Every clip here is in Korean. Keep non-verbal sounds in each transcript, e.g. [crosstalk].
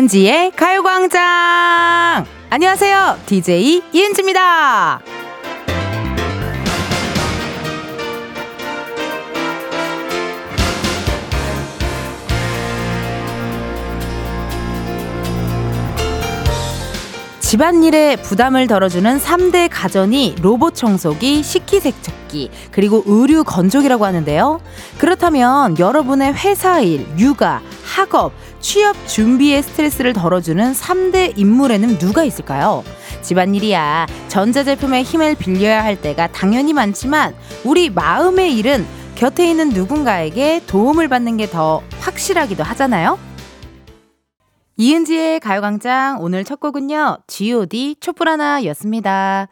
이은지의 가요광장! 안녕하세요. DJ 이은지입니다. 집안일에 부담을 덜어주는 3대 가전이 로봇 청소기, 식기세척기, 그리고 의류 건조기라고 하는데요. 그렇다면 여러분의 회사 일, 육아, 학업, 취업 준비에 스트레스를 덜어주는 3대 인물에는 누가 있을까요? 집안일이야. 전자제품의 힘을 빌려야 할 때가 당연히 많지만 우리 마음의 일은 곁에 있는 누군가에게 도움을 받는 게 더 확실하기도 하잖아요. 이은지의 가요광장 오늘 첫 곡은요. G.O.D. 촛불 하나였습니다.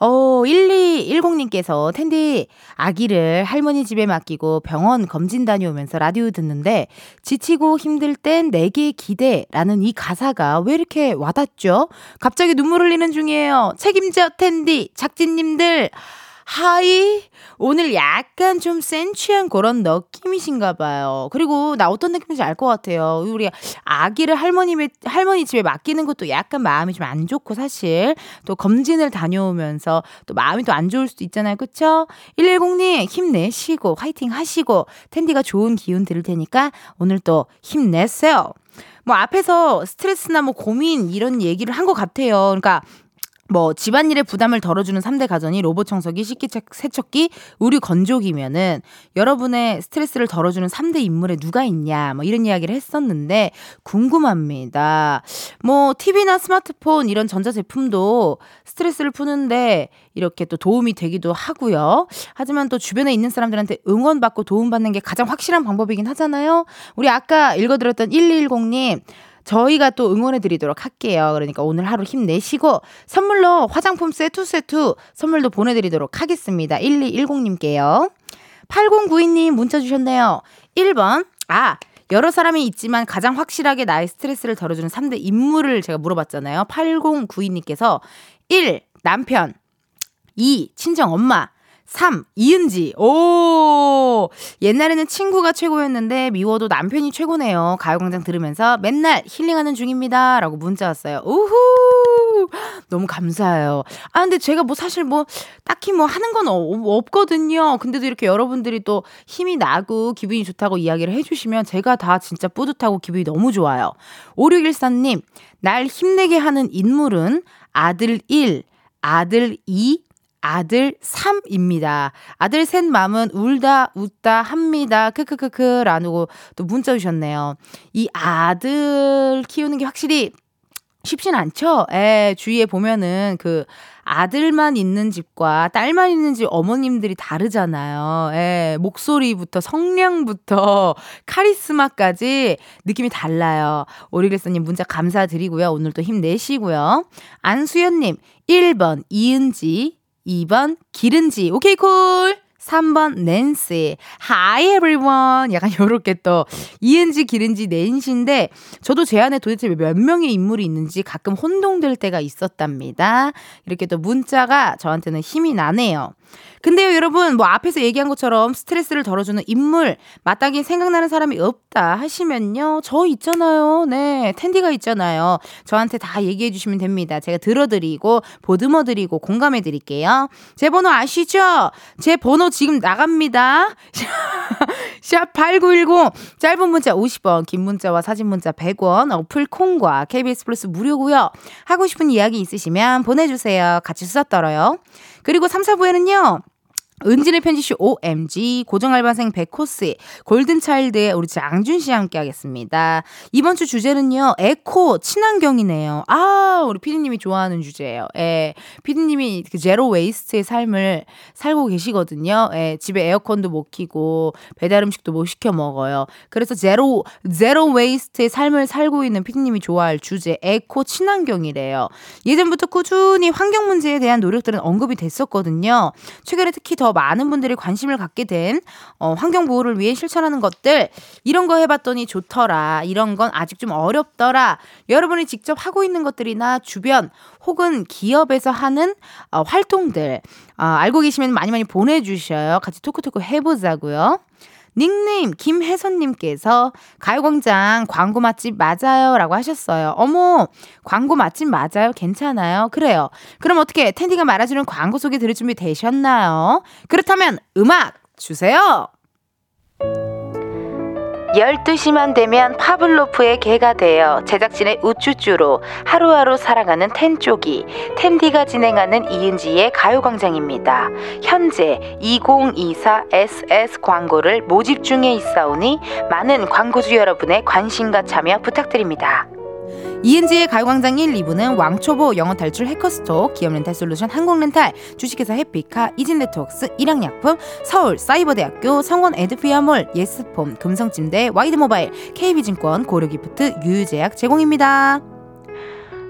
어, 1210님께서 텐디 아기를 할머니 집에 맡기고 병원 검진 다녀오면서 라디오 듣는데 지치고 힘들 땐 내게 기대라는 이 가사가 왜 이렇게 와닿죠? 갑자기 눈물 흘리는 중이에요. 책임져 텐디 작진님들 하이 오늘 약간 좀 센 취한 그런 느낌이신가 봐요. 그리고 나 어떤 느낌인지 알 것 같아요. 우리 아기를 할머니 할머니 집에 맡기는 것도 약간 마음이 좀 안 좋고 사실 또 검진을 다녀오면서 또 마음이 또 안 좋을 수도 있잖아요. 그쵸? 110님 힘내시고 화이팅 하시고 텐디가 좋은 기운 들을 테니까 오늘 또 힘내세요. 뭐 앞에서 스트레스나 뭐 고민 이런 얘기를 한 것 같아요. 그러니까 뭐 집안일의 부담을 덜어주는 3대 가전이 로봇 청소기, 식기 세척기, 의류 건조기면은 여러분의 스트레스를 덜어주는 3대 인물에 누가 있냐 뭐 이런 이야기를 했었는데 궁금합니다. 뭐 TV나 스마트폰 이런 전자제품도 스트레스를 푸는데 이렇게 또 도움이 되기도 하고요. 하지만 또 주변에 있는 사람들한테 응원받고 도움받는 게 가장 확실한 방법이긴 하잖아요. 우리 아까 읽어드렸던 1210님 저희가 또 응원해 드리도록 할게요. 그러니까 오늘 하루 힘내시고 선물로 화장품 세트 세트 선물도 보내드리도록 하겠습니다. 1210님께요. 8092님 문자 주셨네요. 1번. 아, 여러 사람이 있지만 가장 확실하게 나의 스트레스를 덜어주는 3대 인물을 제가 물어봤잖아요. 8092님께서 1. 남편 2. 친정 엄마 3. 이은지. 오! 옛날에는 친구가 최고였는데 미워도 남편이 최고네요. 가요광장 들으면서 맨날 힐링하는 중입니다. 라고 문자 왔어요. 우후! 너무 감사해요. 아, 근데 제가 뭐 사실 뭐 딱히 뭐 하는 건 없거든요. 근데도 이렇게 여러분들이 또 힘이 나고 기분이 좋다고 이야기를 해주시면 제가 다 진짜 뿌듯하고 기분이 너무 좋아요. 5614님, 날 힘내게 하는 인물은 아들 1, 아들 2, 아들 3입니다. 아들 셋 맘은 울다 웃다 합니다. 크크크크 라고 또 문자 주셨네요. 이 아들 키우는 게 확실히 쉽진 않죠? 에, 주위에 보면은 그 아들만 있는 집과 딸만 있는 집 어머님들이 다르잖아요. 에, 목소리부터 성량부터 카리스마까지 느낌이 달라요. 오리글스님 문자 감사드리고요. 오늘 도 힘내시고요. 안수연님 1번 이은지 2번 기른지. 오케이 콜. 3번 낸시. Hi everyone. 약간 요렇게 또 이은지 기른지 낸시인데 저도 제 안에 도대체 몇 명의 인물이 있는지 가끔 혼동될 때가 있었답니다. 이렇게 또 문자가 저한테는 힘이 나네요. 근데요, 여러분, 뭐 앞에서 얘기한 것처럼 스트레스를 덜어주는 인물, 마땅히 생각나는 사람이 없다 하시면요, 저 있잖아요. 네, 텐디가 있잖아요. 저한테 다 얘기해 주시면 됩니다. 제가 들어드리고, 보듬어 드리고, 공감해 드릴게요. 제 번호 아시죠? 제 번호 지금 나갑니다. [laughs] 샵8910, 짧은 문자 50원, 긴 문자와 사진 문자 100원, 어플 콩과 KBS 플러스 무료고요 하고 싶은 이야기 있으시면 보내주세요. 같이 수다 떨어요. 그리고 3, 4부에는요. 은지네 편집숍 OMG, 고정알바생 백호 씨, 골든차일드의 우리 장준 씨와 함께 하겠습니다. 이번 주 주제는요, 에코, 친환경이네요. 아, 우리 피디님이 좋아하는 주제예요. 예. 피디님이 그 zero waste의 삶을 살고 계시거든요. 예. 집에 에어컨도 못 키고, 배달 음식도 못 시켜 먹어요. 그래서 제로, zero waste의 삶을 살고 있는 피디님이 좋아할 주제, 에코, 친환경이래요. 예전부터 꾸준히 환경 문제에 대한 노력들은 언급이 됐었거든요. 최근에 특히 더 많은 분들이 관심을 갖게 된 어, 환경 보호를 위해 실천하는 것들. 이런 거 해봤더니 좋더라. 이런 건 아직 좀 어렵더라. 여러분이 직접 하고 있는 것들이나 주변 혹은 기업에서 하는 어, 활동들 어, 알고 계시면 많이 많이 보내주셔요. 같이 talk talk 해보자고요 닉네임 김혜선님께서 가요광장 광고 맛집 맞아요 라고 하셨어요. 어머, 광고 맛집 맞아요? 괜찮아요? 그래요. 그럼 어떻게 텐디가 말아주는 광고 소개 들을 준비 되셨나요? 그렇다면 음악 주세요! 12시만 되면 파블로프의 개가 되어 제작진의 우쭈쭈로 하루하루 살아가는 텐쪽이 텐디가 진행하는 이은지의 가요광장입니다. 현재 2024 SS 광고를 모집 중에 있사오니 많은 광고주 여러분의 관심과 참여 부탁드립니다. 이은지의 가요광장 1, 2부는 왕초보 영어 탈출 해커스톡, 기업 렌탈 솔루션 한국 렌탈, 주식회사 해피카, 이진 네트웍스, 일양약품, 서울 사이버대학교, 성원 에드피아몰, 예스폼, 금성침대, 와이드모바일, KB증권, 고려기프트, 유유제약 제공입니다.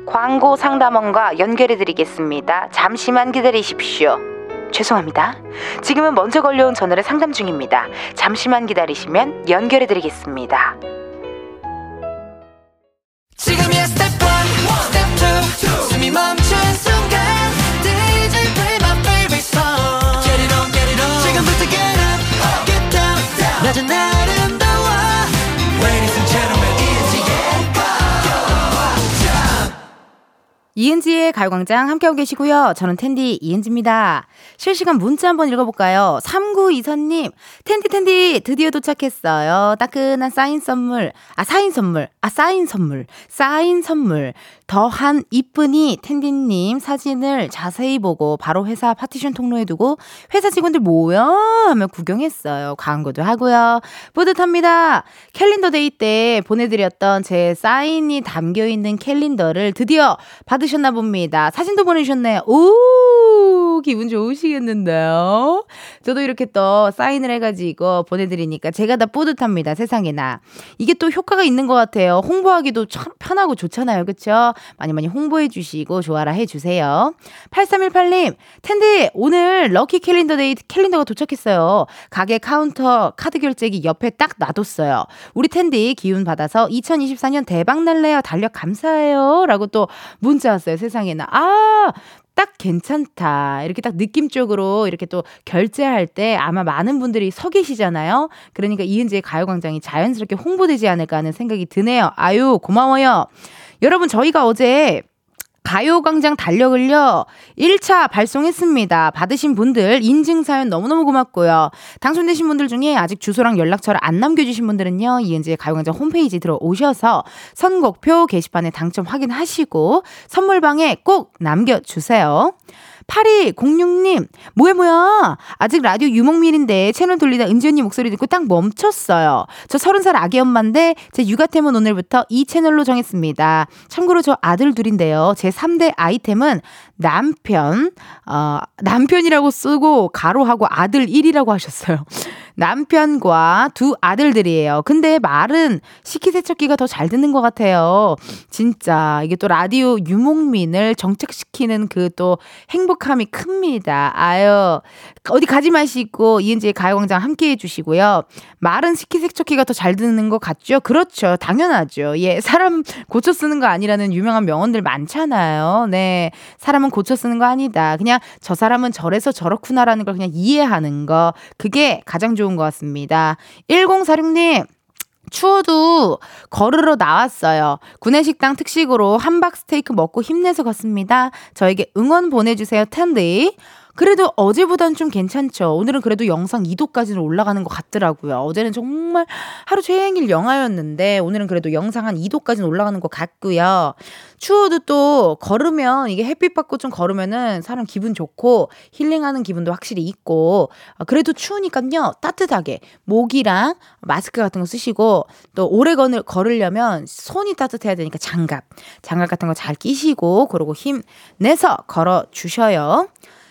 광고 상담원과 연결해드리겠습니다. 잠시만 기다리십시오. 죄송합니다. 지금은 먼저 걸려온 전화를 상담 중입니다. 잠시만 기다리시면 연결해드리겠습니다. 지금이야 스텝 1, 스텝 2 숨이 멈춘 순간 이은지의 가요광장 함께하고 계시고요. 저는 텐디 이은지입니다. 실시간 문자 한번 읽어볼까요? 3924님 텐디 텐디 드디어 도착했어요. 따끈한 사인 선물. 아 사인 선물. 아 사인 선물. 사인 선물. 더한 이쁜이 텐디님 사진을 자세히 보고 바로 회사 파티션 통로에 두고 회사 직원들 뭐야 하며 구경했어요. 광고도 하고요. 뿌듯합니다. calendar day 때 보내드렸던 제 사인이 담겨있는 캘린더를 드디어 받으 셨나 봅니다. 사진도 보내주셨네요. 오 기분 좋으시겠는데요. 저도 이렇게 또 사인을 해가지고 보내드리니까 제가 다 뿌듯합니다. 세상에나. 이게 또 효과가 있는 것 같아요. 홍보하기도 참 편하고 좋잖아요. 그쵸? 많이 많이 홍보해 주시고 좋아라 해 주세요. 8318님, 텐디 오늘 lucky calendar day 캘린더가 도착했어요. 가게 카운터 카드 결제기 옆에 딱 놔뒀어요. 우리 텐디 기운 받아서 2024년 대박 날래요. 달력 감사해요. 라고 또 문자 왔어요. 세상에나. 아, 딱 괜찮다. 이렇게 딱 느낌적으로 이렇게 또 결제할 때 아마 많은 분들이 서 계시잖아요. 그러니까 이은지의 가요광장이 자연스럽게 홍보되지 않을까 하는 생각이 드네요. 아유, 고마워요. 여러분, 저희가 어제 가요광장 달력을요, 1차 발송했습니다. 받으신 분들 인증사연 너무너무 고맙고요. 당첨되신 분들 중에 아직 주소랑 연락처를 안 남겨주신 분들은요, 이은지의 가요광장 홈페이지 들어오셔서 선곡표 게시판에 당첨 확인하시고 선물방에 꼭 남겨주세요. 8206님, 뭐야, 뭐야. 아직 라디오 유목밀인데 채널 돌리다 은지 언니 목소리 듣고 딱 멈췄어요. 저 30살 아기 엄마인데 제 육아템은 오늘부터 이 채널로 정했습니다. 참고로 저 아들 둘인데요. 제 3대 아이템은 남편, 어, 남편이라고 쓰고 가로하고 아들 1이라고 하셨어요. 남편과 두 아들들이에요. 근데 말은 식기세척기가 더 잘 듣는 것 같아요. 진짜 이게 또 라디오 유목민을 정착시키는 그 또 행복함이 큽니다. 아유 어디 가지 마시고 이은지의 가요광장 함께 해 주시고요. 말은 식기세척기가 더 잘 듣는 것 같죠? 그렇죠. 당연하죠. 예, 사람 고쳐 쓰는 거 아니라는 유명한 명언들 많잖아요. 네, 사람은 고쳐 쓰는 거 아니다. 그냥 저 사람은 저래서 저렇구나라는 걸 그냥 이해하는 거 그게 가장 좋은 것 같습니다. 1046님. 추워도 걸으러 나왔어요. 구내식당 특식으로 함박 스테이크 먹고 힘내서 갔습니다. 저에게 응원 보내주세요, 텐디. 그래도 어제보단 좀 괜찮죠. 오늘은 그래도 영상 2도까지는 올라가는 것 같더라고요. 어제는 정말 하루 종일 영하였는데 오늘은 그래도 영상 한 2도까지는 올라가는 것 같고요. 추워도 또 걸으면 이게 햇빛 받고 좀 걸으면은 사람 기분 좋고 힐링하는 기분도 확실히 있고 어, 그래도 추우니까요 따뜻하게 목이랑 마스크 같은 거 쓰시고 또 오래 걸으려면 손이 따뜻해야 되니까 장갑 장갑 같은 거 잘 끼시고 그러고 힘 내서 걸어 주셔요.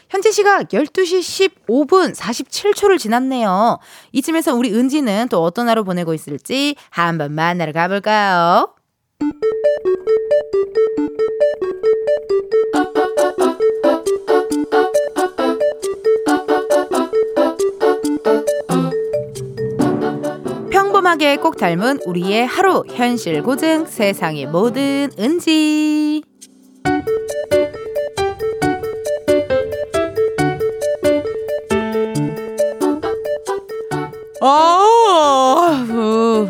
현재 시각 12시 15분 47초를 지났네요. 이쯤에서 우리 은지는 또 어떤 하루 보내고 있을지 한번 만나러 가볼까요? 평범하게 꼭 닮은 우리의 하루 현실 고증 세상의 모든 은지 아,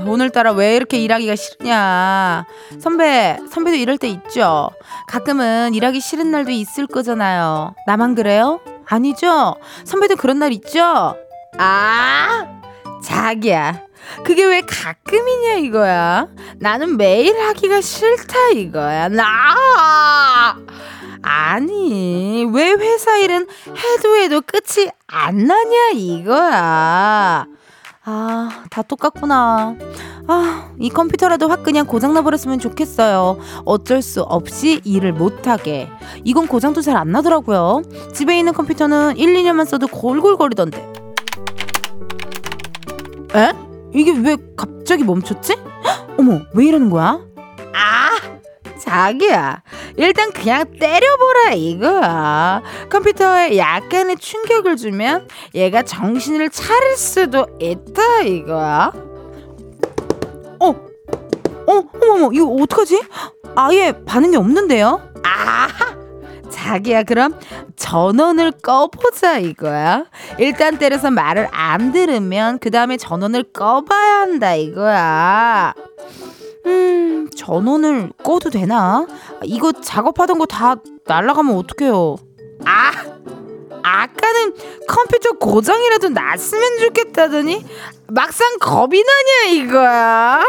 오늘따라 왜 이렇게 일하기가 싫냐. 선배, 선배도 이럴 때 있죠. 가끔은 일하기 싫은 날도 있을 거잖아요. 나만 그래요? 아니죠? 선배도 그런 날 있죠? 아, 자기야. 그게 왜 가끔이냐 이거야. 나는 매일 하기가 싫다 이거야. 나 아니 왜 회사 일은 해도 해도 끝이 안 나냐 이거야. 아, 다 똑같구나. 아, 이 컴퓨터라도 확 그냥 고장나 버렸으면 좋겠어요. 어쩔 수 없이 일을 못하게. 이건 고장도 잘 안 나더라고요. 집에 있는 컴퓨터는 1, 2년만 써도 골골거리던데. 에? 이게 왜 갑자기 멈췄지? 헉, 어머, 왜 이러는 거야? 아, 자기야. 일단 그냥 때려보라 이거야. 컴퓨터에 약간의 충격을 주면 얘가 정신을 차릴 수도 있다 이거야. 어, 어, 어머머, 이거 어떡하지? 아예 반응이 없는데요? 아, 자기야 그럼 전원을 꺼보자 이거야. 일단 때려서 말을 안 들으면 그 다음에 전원을 꺼봐야 한다 이거야. 음, 전원을 꺼도 되나? 이거 작업하던 거 다 날라가면 어떡해요? 아, 아까는 컴퓨터 고장이라도 났으면 좋겠다더니 막상 겁이 나냐 이거야?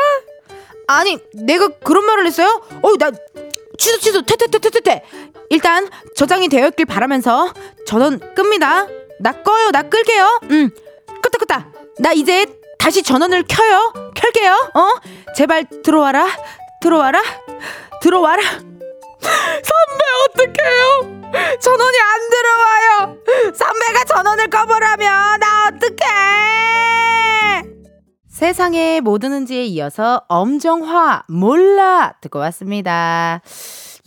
아니, 내가 그런 말을 했어요? 어, 나 취소 취소 퇴퇴퇴퇴퇴 일단 저장이 되었길 바라면서 전원 끕니다. 나 꺼요, 나 끌게요. 음, 끄다 끄다. 나 이제 다시 전원을 켜요. 켤게요. 어? 제발 들어와라. 들어와라. 들어와라. 선배 어떡해요? 전원이 안 들어와요. 선배가 전원을 꺼보라면 나 어떡해? 세상의 모든 은지에 이어서 엄정화 몰라 듣고 왔습니다.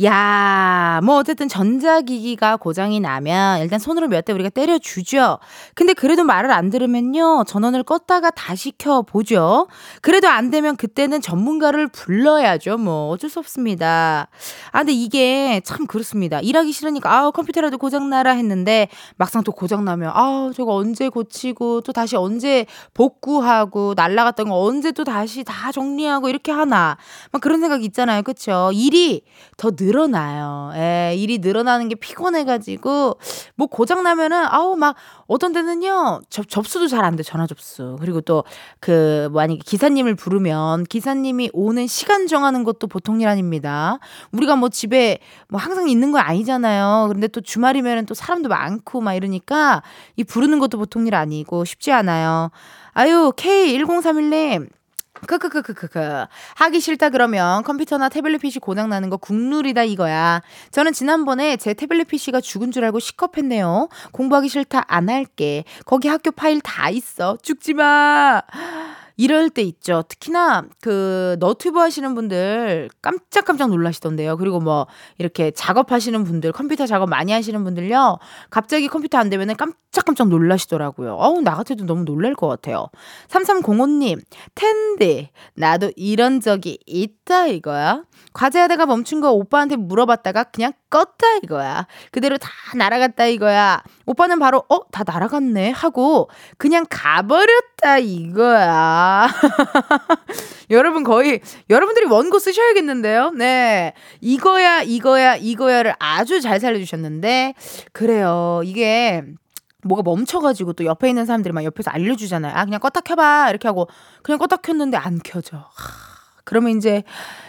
야, 뭐 어쨌든 전자기기가 고장이 나면 일단 손으로 몇 대 우리가 때려주죠. 근데 그래도 말을 안 들으면요. 전원을 껐다가 다시 켜보죠. 그래도 안 되면 그때는 전문가를 불러야죠. 뭐 어쩔 수 없습니다. 아, 근데 이게 참 그렇습니다. 일하기 싫으니까 아, 컴퓨터라도 고장나라 했는데 막상 또 고장나면 아, 저거 언제 고치고 또 다시 언제 복구하고 날라갔던 거 언제 또 다시 다 정리하고 이렇게 하나. 막 그런 생각 있잖아요. 그쵸? 일이 더 늘. 늘어나요. 예, 일이 늘어나는 게 피곤해가지고, 뭐 고장나면은, 아우, 막, 어떤 데는요, 접, 접수도 잘 안 돼, 전화 접수. 그리고 또, 그, 만약에 기사님을 부르면, 기사님이 오는 시간 정하는 것도 보통 일 아닙니다. 우리가 뭐 집에 뭐 항상 있는 거 아니잖아요. 근데 또 주말이면은 또 사람도 많고 막 이러니까, 이 부르는 것도 보통 일 아니고, 쉽지 않아요. 아유, K1031님. 크크크크크크. 하기 싫다 그러면 컴퓨터나 태블릿 PC 고장나는 거 국룰이다 이거야. 저는 지난번에 제 태블릿 PC가 죽은 줄 알고 시겁했네요. 공부하기 싫다 안 할게. 거기 학교 파일 다 있어. 죽지 마. 이럴 때 있죠. 특히나 그 너튜브 하시는 분들 깜짝깜짝 놀라시던데요. 그리고 뭐 이렇게 작업하시는 분들, 컴퓨터 작업 많이 하시는 분들요. 갑자기 컴퓨터 안 되면은 깜짝깜짝 놀라시더라고요. 어우, 나 같아도 너무 놀랄 것 같아요. 3305님, 텐데, 나도 이런 적이 있다 이거야. 과제하다가 멈춘 거 오빠한테 물어봤다가 그냥 껐다 이거야. 그대로 다 날아갔다 이거야. 오빠는 바로 어, 다 날아갔네 하고 그냥 가버렸다 이거야. [laughs] 여러분 거의 여러분들이 원고 쓰셔야겠는데요. 네. 이거야 이거야 이거야를 아주 잘 살려 주셨는데 그래요. 이게 뭐가 멈춰가지고 또 옆에 있는 사람들이 막 옆에서 알려주잖아요. 아, 그냥 껐다 켜봐. 이렇게 하고, 그냥 껐다 켰는데 안 켜져. 하. 그러면 이제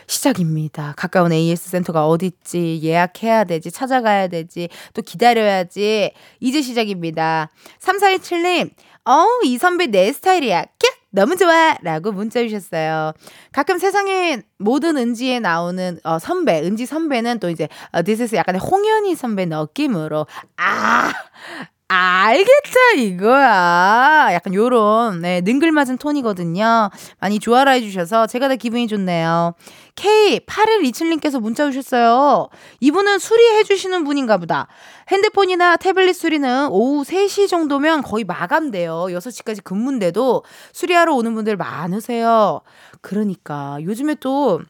시작입니다. 가까운 AS 센터가 어디 있지, 예약해야 되지, 찾아가야 되지, 또 기다려야지. 이제 시작입니다. 3417님, 어우, 이 선배 내 스타일이야. 깍! 너무 좋아! 라고 문자 주셨어요. 가끔 세상에 모든 은지에 나오는 어, 선배, 은지 선배는 또 이제 어, is 약간의 홍현희 선배 느낌으로 아, 알겠다 이거야. 약간 요런 네, 능글맞은 톤이거든요. 많이 좋아라 해주셔서 제가 다 기분이 좋네요. K8127님께서 문자 주셨어요. 이분은 수리해주시는 분인가 보다. 핸드폰이나 태블릿 수리는 오후 3시 정도면 거의 마감돼요. 6시까지 근무인데도 수리하러 오는 분들 많으세요. 그러니까 요즘에 또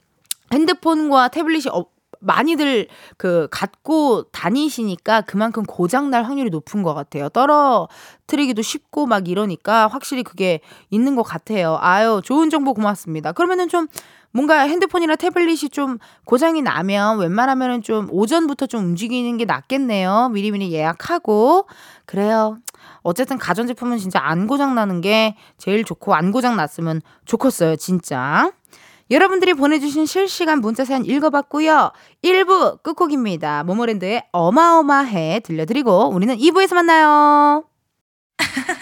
핸드폰과 태블릿이 어, 많이들 그 갖고 다니시니까 그만큼 고장 날 확률이 높은 것 같아요. 떨어뜨리기도 쉽고 막 이러니까 확실히 그게 있는 것 같아요. 아유, 좋은 정보 고맙습니다. 그러면은 좀 뭔가 핸드폰이나 태블릿이 좀 고장이 나면 웬만하면은 좀 오전부터 좀 움직이는 게 낫겠네요. 미리미리 예약하고. 그래요. 어쨌든 가전제품은 진짜 안 고장 나는 게 제일 좋고 안 고장 났으면 좋겠어요, 진짜. 여러분들이 보내주신 실시간 문자 사연 읽어봤고요. 1부 끝곡입니다. 모모랜드의 어마어마해 들려드리고 우리는 2부에서 만나요. [laughs]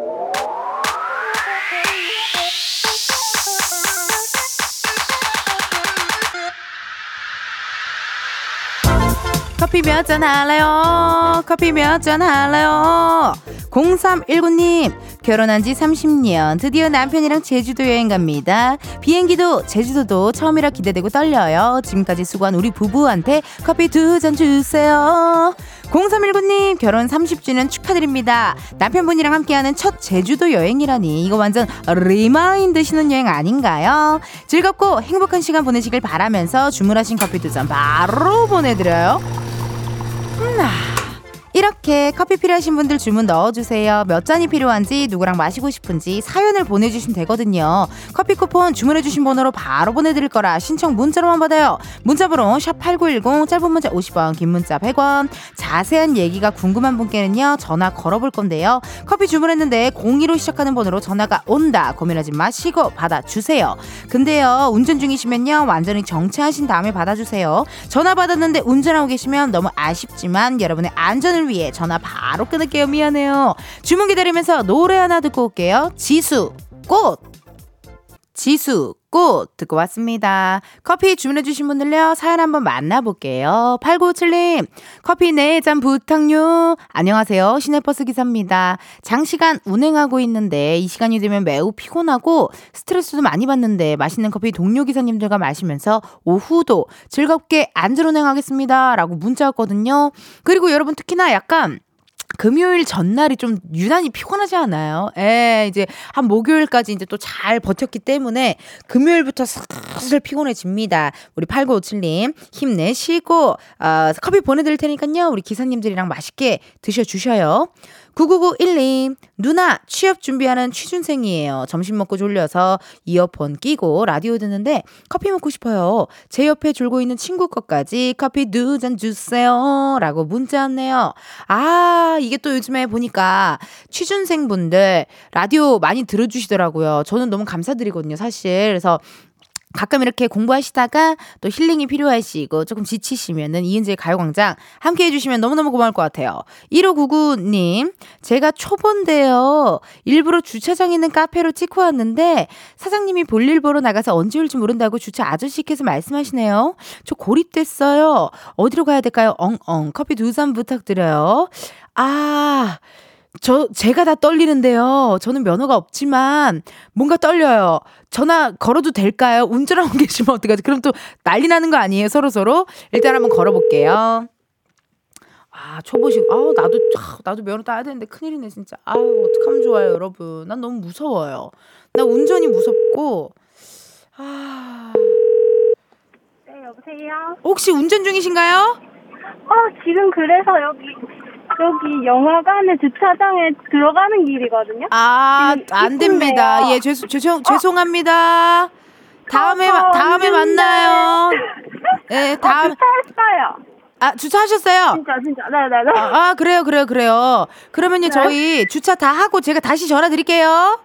커피 몇 잔 할래요? 커피 몇 잔 할래요? 0319님, 결혼한 지 30년, 드디어 남편이랑 제주도 여행 갑니다. 비행기도 제주도도 처음이라 기대되고 떨려요. 지금까지 수고한 우리 부부한테 커피 두 잔 주세요. 0319님, 결혼 30주년 축하드립니다. 남편분이랑 함께하는 첫 제주도 여행이라니, 이거 완전 remind 신혼 여행 아닌가요? 즐겁고 행복한 시간 보내시길 바라면서 주문하신 커피 두 잔 바로 보내드려요. 음, 이렇게 커피 필요하신 분들 주문 넣어주세요. 몇 잔이 필요한지 누구랑 마시고 싶은지 사연을 보내주시면 되거든요. 커피 쿠폰 주문해주신 번호로 바로 보내드릴 거라 신청 문자로만 받아요. 문자번호 샵8910 짧은 문자 50원 긴 문자 100원 자세한 얘기가 궁금한 분께는요 전화 걸어볼 건데요. 커피 주문했는데 02로 시작하는 번호로 전화가 온다 고민하지 마시고 받아주세요. 근데요 운전 중이시면요 완전히 정차하신 다음에 받아주세요. 전화 받았는데 운전하고 계시면 너무 아쉽지만 여러분의 안전을 여러분을 위해 전화 바로 끊을게요. 미안해요. 주문 기다리면서 노래 하나 듣고 올게요. 지수, 꽃! 지수, 꽃 듣고 왔습니다. 커피 주문해주신 분들요, 사연 한번 만나볼게요. 8957님, 커피 4잔 부탁요. 안녕하세요. 시내버스 기사입니다. 장시간 운행하고 있는데 이 시간이 되면 매우 피곤하고 스트레스도 많이 받는데 맛있는 커피 동료 기사님들과 마시면서 오후도 즐겁게 안전 운행하겠습니다. 라고 문자 왔거든요. 그리고 여러분 특히나 약간 금요일 전날이 좀 유난히 피곤하지 않아요? 예, 이제 한 목요일까지 이제 또 잘 버텼기 때문에 금요일부터 슬슬 피곤해집니다. 우리 8957님 힘내시고 어, 커피 보내드릴 테니까요. 우리 기사님들이랑 맛있게 드셔주셔요. 9991님, 누나, 취업 준비하는 취준생이에요. 점심 먹고 졸려서 이어폰 끼고 라디오 듣는데 커피 먹고 싶어요. 제 옆에 졸고 있는 친구 것까지 커피 두 잔 주세요. 라고 문자 왔네요. 아, 이게 또 요즘에 보니까 취준생분들 라디오 많이 들어주시더라고요. 저는 너무 감사드리거든요, 사실. 그래서 가끔 이렇게 공부하시다가 또 힐링이 필요하시고 조금 지치시면은 이은지의 가요광장 함께 해주시면 너무너무 고마울 것 같아요. 1599님, 제가 초본데요. 일부러 주차장 있는 카페로 찍고 왔는데 사장님이 볼일 보러 나가서 언제 올지 모른다고 주차 아저씨께서 말씀하시네요. 저 고립됐어요. 어디로 가야 될까요? 엉엉. 커피 두 잔 부탁드려요. 아, 저, 제가 다 떨리는데요. 저는 면허가 없지만 뭔가 떨려요. 전화 걸어도 될까요? 운전하고 [laughs] 계시면 어떡하지? 그럼 또 난리 나는 거 아니에요? 서로서로? 일단 한번 걸어볼게요. 아, 초보식. 아, 나도, 나도 면허 따야 되는데 큰일이네, 진짜. 아, 어떡하면 좋아요, 여러분. 난 너무 무서워요. 나 운전이 무섭고, 아. 네, 여보세요? 혹시 운전 중이신가요? 어, 지금 그래서 여기 여기 영화관에 주차장에 들어가는 길이거든요. 아, 안 됩니다. 예, 죄송, 죄송, 어? 죄송합니다. 다음에, 아, 다음에 만나요. 예, 다음. 어, 주차했어요. 아, 주차하셨어요? 진짜, 진짜. 네네네. 네, 네. 아, 아, 그래요, 그래요, 그래요. 그러면요, 네. 저희 주차 다 하고 제가 다시 전화 드릴게요.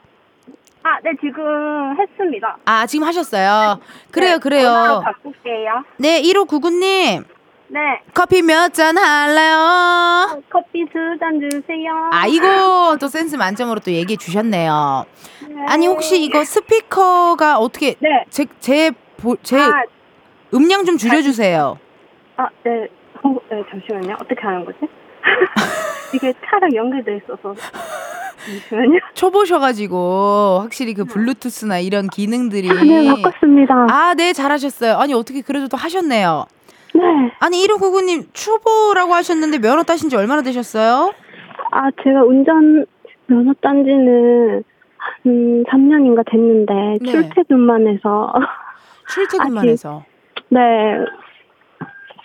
아, 네, 지금 했습니다. 아, 지금 하셨어요. 그래요, 네, 그래요. 바꿀게요. 네, 1599님. 네. 커피 몇 잔 할래요? 커피 두 잔 주세요. 아이고, 또 센스 만점으로 또 얘기해 주셨네요. 네. 아니, 혹시 이거 스피커가 어떻게, 네. 제, 제, 보- 제 아, 음량 좀 줄여주세요. 아, 네. 어, 네, 잠시만요. 어떻게 하는 거지? [laughs] 이게 차랑 연결돼 있어서. 잠시만요. 초보셔가지고, 확실히 그 블루투스나 이런 기능들이. 네, 바꿨습니다. 아, 네, 잘하셨어요. 아니, 어떻게 그래도 또 하셨네요. 네. 아니, 1599님, 초보라고 하셨는데 면허 따신 지 얼마나 되셨어요? 아, 제가 운전 면허 딴 지는 한 3년인가 됐는데, 네. 출퇴근만 해서. [laughs] 출퇴근만 아직- 해서. 네.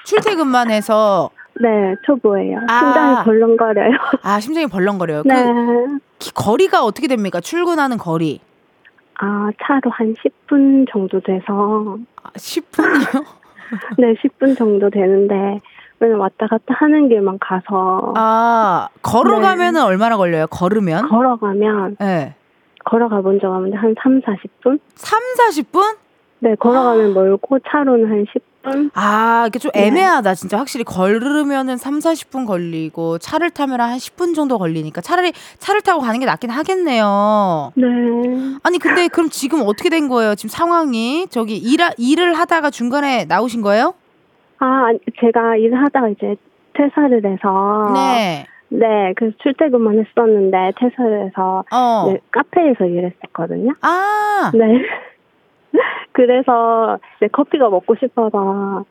출퇴근만 해서, 네, 초보예요. 아. 심장이 벌렁거려요. 아, 심장이 벌렁거려요. 네. 그, 기- 거리가 어떻게 됩니까? 출근하는 거리. 아, 차로 한 10분 정도 돼서. 아, 10분이요? [laughs] 네, 10분 정도 되는데, 맨날 왔다 갔다 하는 길만 가서. 아, 걸어가면은 얼마나 걸려요? 걸으면? 걸어가면, 네. 걸어가 본 적 없는데, 한 3, 40분? 3, 40분? 네, 걸어가면 멀고, 차로는 한 10분? 아, 이게 좀 네. 애매하다. 진짜 확실히 걸으면은 3, 40분 걸리고 차를 타면 한 10분 정도 걸리니까 차라리 차를 타고 가는 게 낫긴 하겠네요. 네. 아니, 근데 그럼 지금 어떻게 된 거예요? 지금 상황이 저기 일, 일을 하다가 중간에 나오신 거예요? 아, 아니, 제가 일을 하다가 이제 퇴사를 해서. 네. 네, 그래서 출퇴근만 했었는데, 퇴사를 해서, 어. 네, 카페에서 일했었거든요. 아, 네. [laughs] 그래서 이제 커피가 먹고 싶어서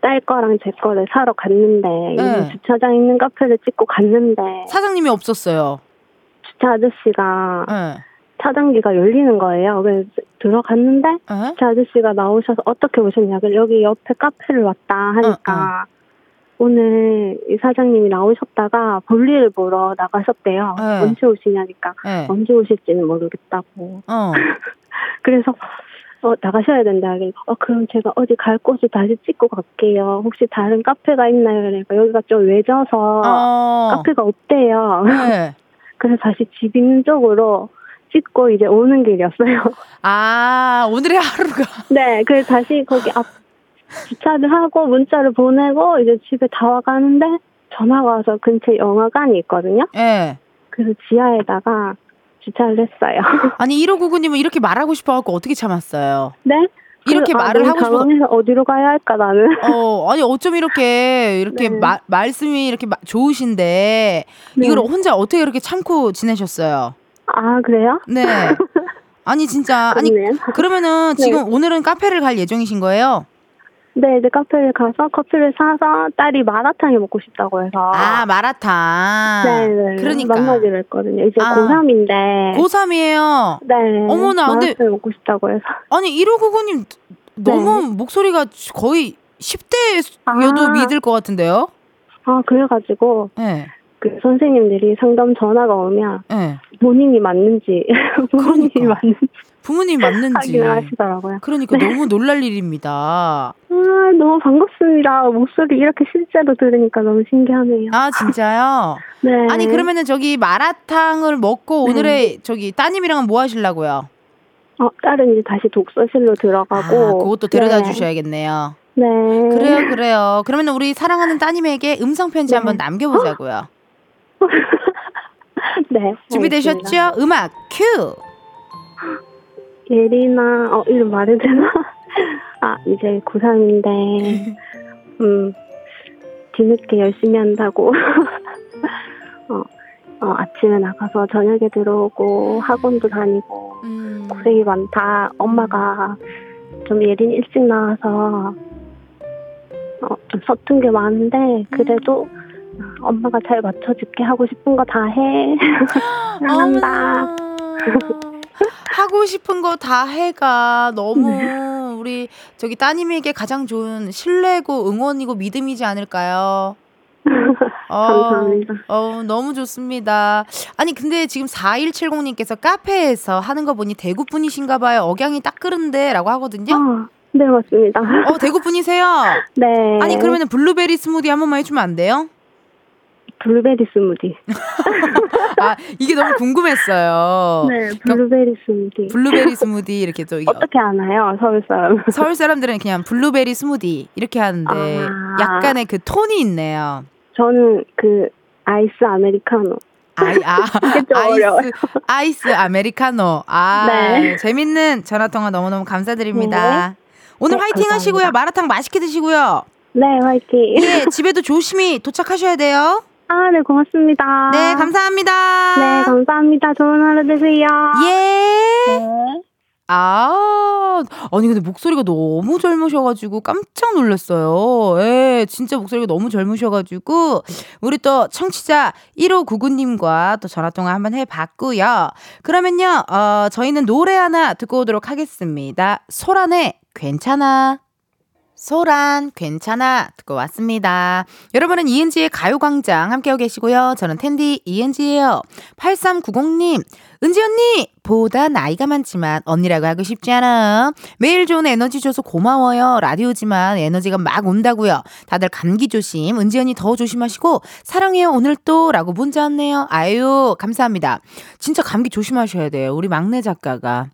딸 거랑 제 거를 사러 갔는데 요즘 주차장 있는 카페를 찍고 갔는데 사장님이 없었어요. 주차 아저씨가 예. 차단기가 열리는 거예요. 그래서 들어갔는데 예? 주차 아저씨가 나오셔서 어떻게 오셨냐고 여기 옆에 카페를 왔다 하니까 오늘 이 사장님이 나오셨다가 볼일을 보러 나가셨대요. 네. 언제 오시냐니까 예. 언제 오실지는 모르겠다고. 어. [laughs] 그래서 어, 나가셔야 된다. 어, 그럼 제가 어디 갈 곳을 다시 찍고 갈게요. 혹시 다른 카페가 있나요? 그러니까 여기가 좀 외져서 어. 카페가 없대요. 네. [laughs] 그래서 다시 집 있는 쪽으로 찍고 이제 오는 길이었어요. 아, 오늘의 하루가. [laughs] 네, 그래서 다시 거기 앞 주차를 하고 문자를 보내고 이제 집에 다 와가는데 전화가 와서 근처에 영화관이 있거든요. 예. 그래서 지하에다가 주차를 했어요. [laughs] 아니, 1599님은 이렇게 말하고 싶어갖고 어떻게 참았어요? 네? 이렇게 그래서, 아, 말을 하고 싶어. 당황해서 어디로 가야 할까 나는. 어, 아니 어쩜 이렇게 이렇게 네. 마- 말씀이 이렇게 마- 좋으신데 네. 이걸 혼자 어떻게 이렇게 참고 지내셨어요? 아 그래요? 네. [laughs] 아니 진짜 아니. 그러면은 지금 오늘은 카페를 갈 예정이신 거예요? 네, 이제 카페를 가서 커피를 사서 딸이 마라탕이 먹고 싶다고 해서. 아 마라탕. 네, 네. 그러니까 만나기로 했거든요. 이제 아. 고3인데. 고3이에요. 네. 어머나, 근데- 마라탕 먹고 싶다고 해서. 아니 1599님 너무 목소리가 거의 10대여도 아. 믿을 것 같은데요? 아, 그래가지고, 네. 그 선생님들이 상담 전화가 오면 네. 본인이 맞는지, [laughs] 부모님이 그러니까. 맞는지 부모님 맞는지. 하시더라고요. 그러니까 너무 놀랄 일입니다. 아, 너무 반갑습니다. 목소리 이렇게 실제로 들으니까 너무 신기하네요. 아 진짜요? [laughs] 네. 아니 그러면은 저기 마라탕을 먹고 네. 오늘의 저기 따님이랑은 뭐 하시려고요? 어, 딸은 이제 다시 독서실로 들어가고. 아, 그것도 데려다 네. 주셔야겠네요. 네. 그래요, 그래요. 그러면 우리 사랑하는 따님에게 음성 편지 네. 한번 남겨보자고요. [laughs] 네. 준비되셨죠? 음악 큐. [laughs] 예리나, 어, 이름 말해도 되나? [laughs] 아, 이제 고3인데, [laughs] 음, 뒤늦게 열심히 한다고. [laughs] 어, 어, 아침에 나가서 저녁에 들어오고, 학원도 다니고, 음, 고생이 많다. 엄마가 좀 예린 일찍 나와서, 어, 좀 서툰 게 많은데, 그래도, 아, 엄마가 잘 맞춰줄게 하고 싶은 거 다 해. [gasps] 사랑한다. 하고 싶은 거 다 해가 너무 네. 우리 저기 따님에게 가장 좋은 신뢰고 응원이고 믿음이지 않을까요? [laughs] 어, 감사합니다. 어, 너무 좋습니다. 아니, 근데 지금 4170님께서 카페에서 하는 거 보니 대구 분이신가 봐요. 억양이 딱 그런데 라고 하거든요. 아, 네, 맞습니다. 어, 대구 분이세요? [laughs] 네. 아니, 그러면 블루베리 스무디 한 번만 해주면 안 돼요? 블루베리 스무디. [laughs] 아, 이게 너무 궁금했어요. 네, 블루베리 스무디. 블루베리 스무디 이렇게 또 어떻게 아나요, 서울 사람? 서울 사람들은 그냥 블루베리 스무디 이렇게 하는데 아. 약간의 그 톤이 있네요. 저는 그 아이스 아메리카노. 아이, 아, [laughs] 아이스, 아이스 아메리카노. 아, 네. 재밌는 전화통화 너무너무 감사드립니다. 네. 오늘 네, 화이팅 감사합니다. 하시고요. 마라탕 맛있게 드시고요. 네, 화이팅. 예, 집에도 조심히 도착하셔야 돼요. 아, 네, 고맙습니다. 네, 감사합니다. 네, 감사합니다. 좋은 하루 되세요. 예. 네. 아, 아니, 근데 목소리가 너무 젊으셔가지고 깜짝 놀랐어요. 예, 진짜 목소리가 너무 젊으셔가지고, 우리 또 청취자 1599님과 또 전화통화 한번 해봤고요. 그러면요, 어, 저희는 노래 하나 듣고 오도록 하겠습니다. 소란의 괜찮아. 소란, 괜찮아. 듣고 왔습니다. 여러분은 이은지의 가요광장 함께하고 계시고요. 저는 텐디 이은지예요. 8390님, 은지 언니! 보다 나이가 많지만 언니라고 하고 싶지 않아. 매일 좋은 에너지 줘서 고마워요. 라디오지만 에너지가 막 온다고요. 다들 감기 조심. 은지 언니 더 조심하시고 사랑해요 오늘 또 라고 문자 왔네요. 아유 감사합니다. 진짜 감기 조심하셔야 돼요. 우리 막내 작가가.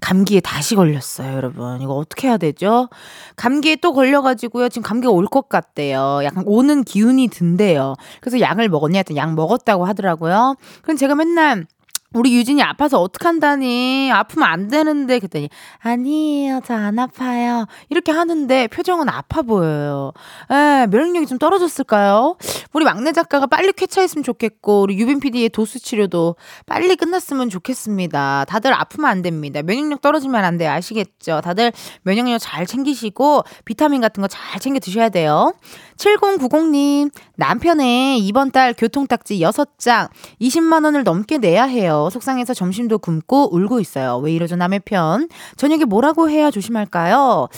감기에 다시 걸렸어요, 여러분. 이거 어떻게 해야 되죠? 감기에 또 걸려가지고요. 지금 감기가 올 것 같대요. 약간 오는 기운이 든대요. 그래서 약을 먹었냐 했더니 약 먹었다고 하더라고요. 그럼 제가 맨날 우리 유진이 아파서 어떡한다니? 아프면 안 되는데 그랬더니 아니에요. 저 안 아파요. 이렇게 하는데 표정은 아파 보여요. 에 면역력이 좀 떨어졌을까요? 우리 막내 작가가 빨리 쾌차했으면 좋겠고 우리 유빈 PD의 도수 치료도 빨리 끝났으면 좋겠습니다. 다들 아프면 안 됩니다. 면역력 떨어지면 안 돼요 아시겠죠? 다들 면역력 잘 챙기시고 비타민 같은 거 잘 챙겨 드셔야 돼요. 7090님 남편의 이번 달 교통딱지 6장 20만 원을 넘게 내야 해요 속상해서 점심도 굶고 울고 있어요. 왜 이러죠, 남의 편? 저녁에 뭐라고 해야 조심할까요?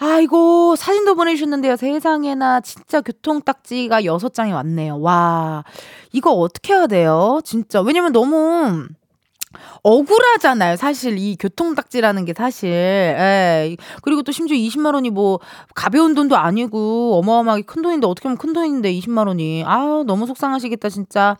아이고, 사진도 보내주셨는데요. 세상에나 진짜 교통딱지가 6장이 왔네요. 와, 이거 어떻게 해야 돼요? 진짜. 왜냐면 너무 억울하잖아요. 사실 이 교통딱지라는 게 사실. 예. 그리고 또 심지어 20만 원이 뭐 가벼운 돈도 아니고 어마어마하게 큰 돈인데 어떻게 하면 큰 돈인데 20만 원이. 아, 너무 속상하시겠다 진짜.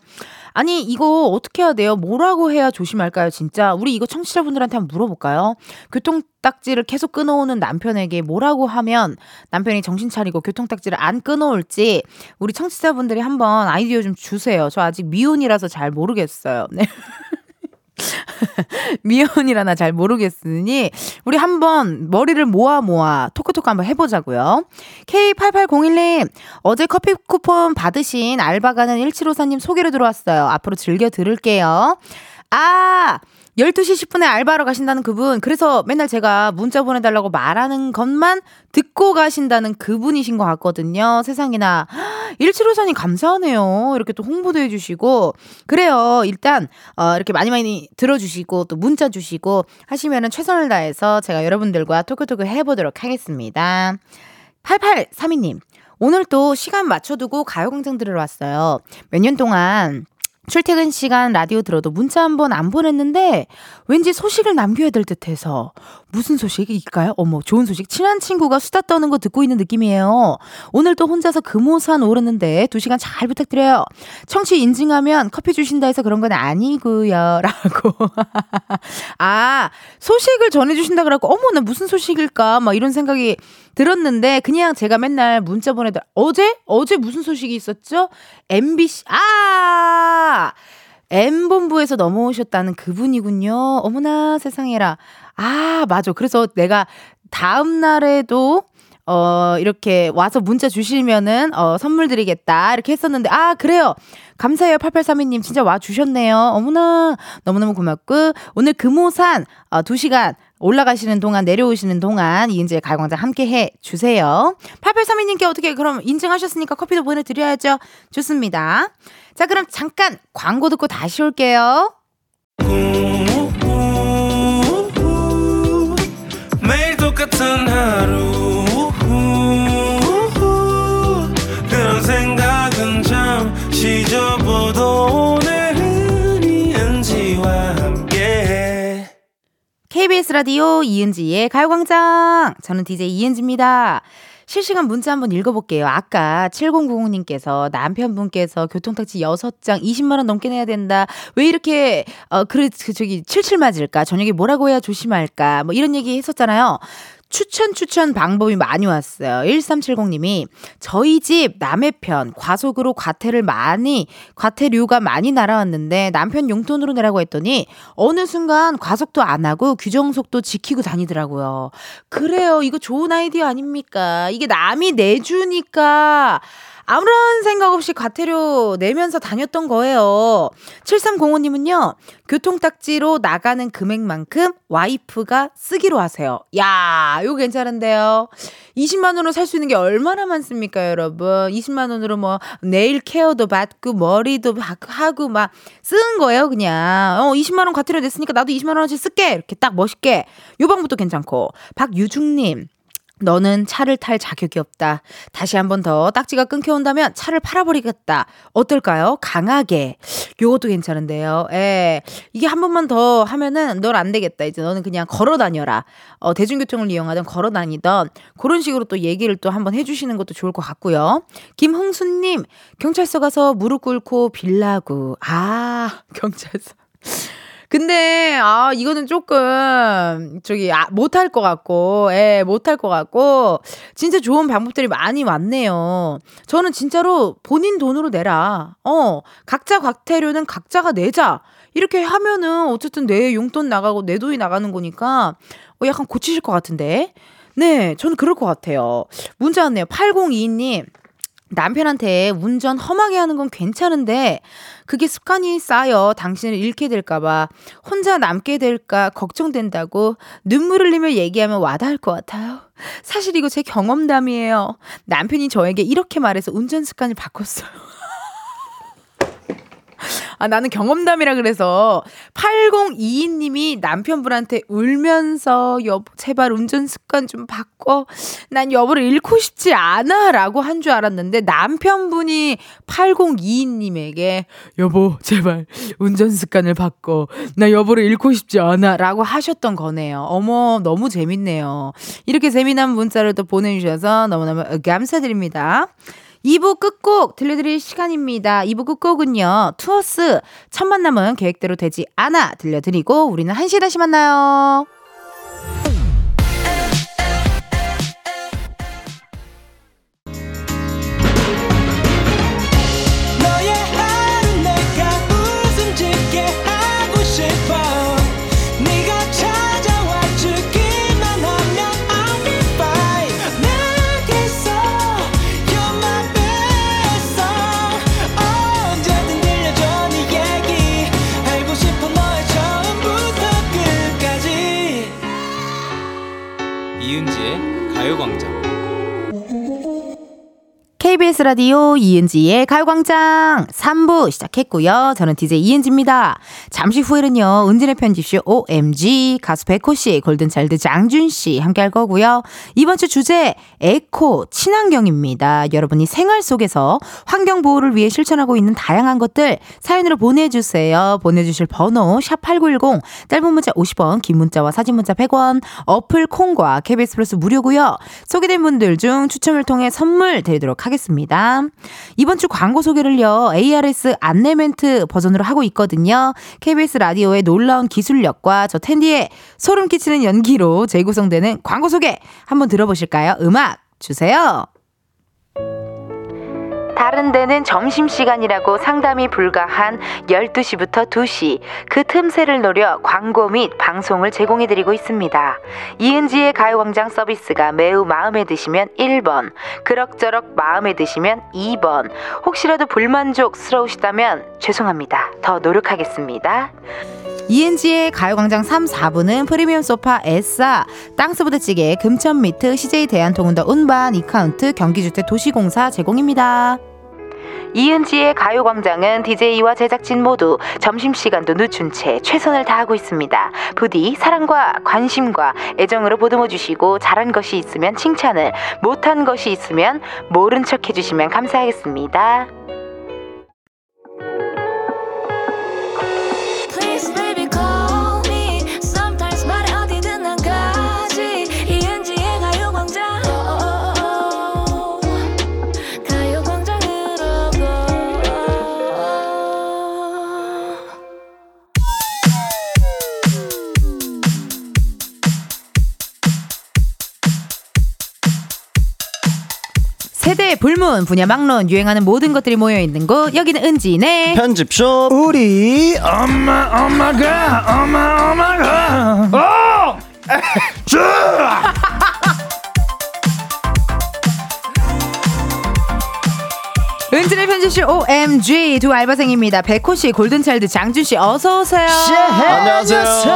아니 이거 어떻게 해야 돼요? 뭐라고 해야 조심할까요? 진짜. 우리 이거 청취자분들한테 한번 물어볼까요? 교통 딱지를 계속 끊어오는 남편에게 뭐라고 하면 남편이 정신 차리고 교통딱지를 안 끊어올지 우리 청취자분들이 한번 아이디어 좀 주세요. 저 아직 미혼이라서 잘 모르겠어요. 네. [laughs] [laughs] 미혼이라나 잘 모르겠으니 우리 한번 머리를 모아 모아 토크토크 한번 해보자고요. K8801님 어제 커피 쿠폰 받으신 알바 가는 1754님 소개로 들어왔어요. 앞으로 즐겨 들을게요. 아 12시 10분에 알바하러 가신다는 그분. 그래서 맨날 제가 문자 보내달라고 말하는 것만 듣고 가신다는 그분이신 것 같거든요. 세상에나. 1754님 감사하네요. 이렇게 또 홍보도 해주시고. 그래요. 일단, 어, 이렇게 많이 많이 들어주시고 또 문자 주시고 하시면은 최선을 다해서 제가 여러분들과 토크토크 해보도록 하겠습니다. 8832님. 오늘 또 시간 맞춰두고 가요광장 들으러 왔어요. 몇 년 동안 출퇴근 시간 라디오 들어도 문자 한 번 안 보냈는데 왠지 소식을 남겨야 될 듯해서 무슨 소식일까요? 어머 좋은 소식 친한 친구가 수다 떠는 거 듣고 있는 느낌이에요. 오늘 또 혼자서 금호산 오르는데 두 시간 잘 부탁드려요. 청취 인증하면 커피 주신다 해서 그런 건 아니고요. [laughs] 라고 아 소식을 전해주신다 그래갖고 어머 나 무슨 소식일까 막 이런 생각이 들었는데 그냥 제가 맨날 문자 보내다 어제 어제 무슨 소식이 있었죠? MBC 아 M본부에서 넘어오셨다는 그분이군요. 어머나 세상에라. 아, 맞아. 그래서 내가 다음 날에도 어, 이렇게 와서 문자 주시면은, 어, 선물 드리겠다. 이렇게 했었는데, 아, 그래요. 감사해요. 8832님. 진짜 와 주셨네요. 어머나. 너무너무 고맙고, 오늘 금호산, 어, 2시간 올라가시는 동안, 내려오시는 동안, 이은지의 가요광장 함께 해 주세요. 8832님께 어떻게, 그럼 인증하셨으니까 커피도 보내드려야죠. 좋습니다. 자, 그럼 잠깐 광고 듣고 다시 올게요. 매일 똑같은 하루 KBS 라디오 이은지의 가요광장 저는 DJ 이은지입니다. 실시간 문자 한번 읽어볼게요. 아까 7090님께서 남편분께서 교통타치 6장 20만원 넘게 내야 된다. 왜 이렇게, 어, 그래, 그, 저기, 칠칠 맞을까? 저녁에 뭐라고 해야 조심할까? 뭐 이런 얘기 했었잖아요. 추천 추천 방법이 많이 왔어요. 1370님이 저희 집 남의 편 과속으로 과태를 많이 과태료가 많이 날아왔는데 남편 용돈으로 내라고 했더니 어느 순간 과속도 안 하고 규정 속도 지키고 다니더라고요. 그래요. 이거 좋은 아이디어 아닙니까? 이게 남이 내주니까 아무런 생각 없이 과태료 내면서 다녔던 거예요. 7305님은요, 교통딱지로 나가는 금액만큼 와이프가 쓰기로 하세요. 야, 이거 괜찮은데요. 20만원으로 살 수 있는 게 얼마나 많습니까, 여러분? 20만원으로 뭐, 네일 케어도 받고, 머리도 하고, 막, 쓰는 거예요, 그냥. 어, 20만원 과태료 냈으니까 나도 20만원어치 쓸게! 이렇게 딱 멋있게. 요 방법도 괜찮고. 박유중님. 너는 차를 탈 자격이 없다. 다시 한 번 더 딱지가 끊겨온다면 차를 팔아버리겠다. 어떨까요? 강하게. 요것도 괜찮은데요. 예. 이게 한 번만 더 하면은 널안 되겠다. 이제 너는 그냥 걸어 다녀라. 어, 대중교통을 이용하든 걸어 다니던 그런 식으로 또 얘기를 또 한번 해주시는 것도 좋을 것 같고요. 김흥수님, 경찰서 가서 무릎 꿇고 빌라고. 아, 경찰서. 근데 아 이거는 조금 저기 아, 못할 것 같고, 예, 못할 것 같고 진짜 좋은 방법들이 많이 왔네요. 저는 진짜로 본인 돈으로 내라. 어, 각자 과태료는 각자가 내자. 이렇게 하면은 어쨌든 내 용돈 나가고 내 돈이 나가는 거니까 어, 약간 고치실 것 같은데. 네, 저는 그럴 것 같아요. 문자 왔네요. 8022님. 남편한테 운전 험하게 하는 건 괜찮은데 그게 습관이 쌓여 당신을 잃게 될까봐 혼자 남게 될까 걱정된다고 눈물 흘리며 얘기하면 와닿을 것 같아요. 사실 이거 제 경험담이에요. 남편이 저에게 이렇게 말해서 운전 습관을 바꿨어요. 아, 나는 경험담이라 그래서 8022님이 남편분한테 울면서 여보, 제발 운전 습관 좀 바꿔. 난 여보를 잃고 싶지 않아. 라고 한 줄 알았는데 남편분이 8022님에게 여보, 제발 운전 습관을 바꿔. 나 여보를 잃고 싶지 않아. 라고 하셨던 거네요. 어머, 너무 재밌네요. 이렇게 재미난 문자를 또 보내주셔서 너무너무 감사드립니다. 2부 끝곡 들려드릴 시간입니다. 2부 끝곡은요. 투어스 첫 만남은 계획대로 되지 않아 들려드리고 우리는 1시에 다시 만나요. 라디오 이은지의 가요광장 3부 시작했고요. 저는 DJ 이은지입니다. 잠시 후에는요, 은지네 편집숍 OMG, 가수 백호씨, 골든차일드 장준씨 함께 할 거고요. 이번 주 주제, 에코, 친환경입니다. 여러분이 생활 속에서 환경보호를 위해 실천하고 있는 다양한 것들 사연으로 보내주세요. 보내주실 번호, 샵8910, 짧은 문자 50원, 긴 문자와 사진 문자 100원, 어플 콩과 KBS 플러스 무료고요. 소개된 분들 중 추첨을 통해 선물 드리도록 하겠습니다. 하겠습니다. 이번 주 광고 소개를요, ARS 안내 멘트 버전으로 하고 있거든요. KBS 라디오의 놀라운 기술력과 저 텐디의 소름 끼치는 연기로 재구성되는 광고 소개 한번 들어보실까요? 음악 주세요. 다른 데는 점심시간이라고 상담이 불가한 12시부터 2시 그 틈새를 노려 광고 및 방송을 제공해드리고 있습니다. 이은지의 가요광장 서비스가 매우 마음에 드시면 1번 그럭저럭 마음에 드시면 2번 혹시라도 불만족스러우시다면 죄송합니다. 더 노력하겠습니다. 이은지의 가요광장 3, 4부는 프리미엄 소파 에싸, 땅스부대찌개, 금천미트, CJ 대한통운더 운반, 이카운트, 경기주택 도시공사 제공입니다. 이은지의 가요광장은 DJ와 제작진 모두 점심시간도 늦춘 채 최선을 다하고 있습니다. 부디 사랑과 관심과 애정으로 보듬어 주시고 잘한 것이 있으면 칭찬을, 못한 것이 있으면 모른 척 해주시면 감사하겠습니다. 불문 분야 막론 유행하는 모든 것들이 모여 있는 곳. 여기는 은지네. 편집숍 우리 엄마 엄마가 엄마 엄마가. 어! 은진의 편집실 OMG 두 알바생입니다. 백호 씨 골든차일드 장준 씨 어서 오세요. 안녕하세요. 안녕하세요.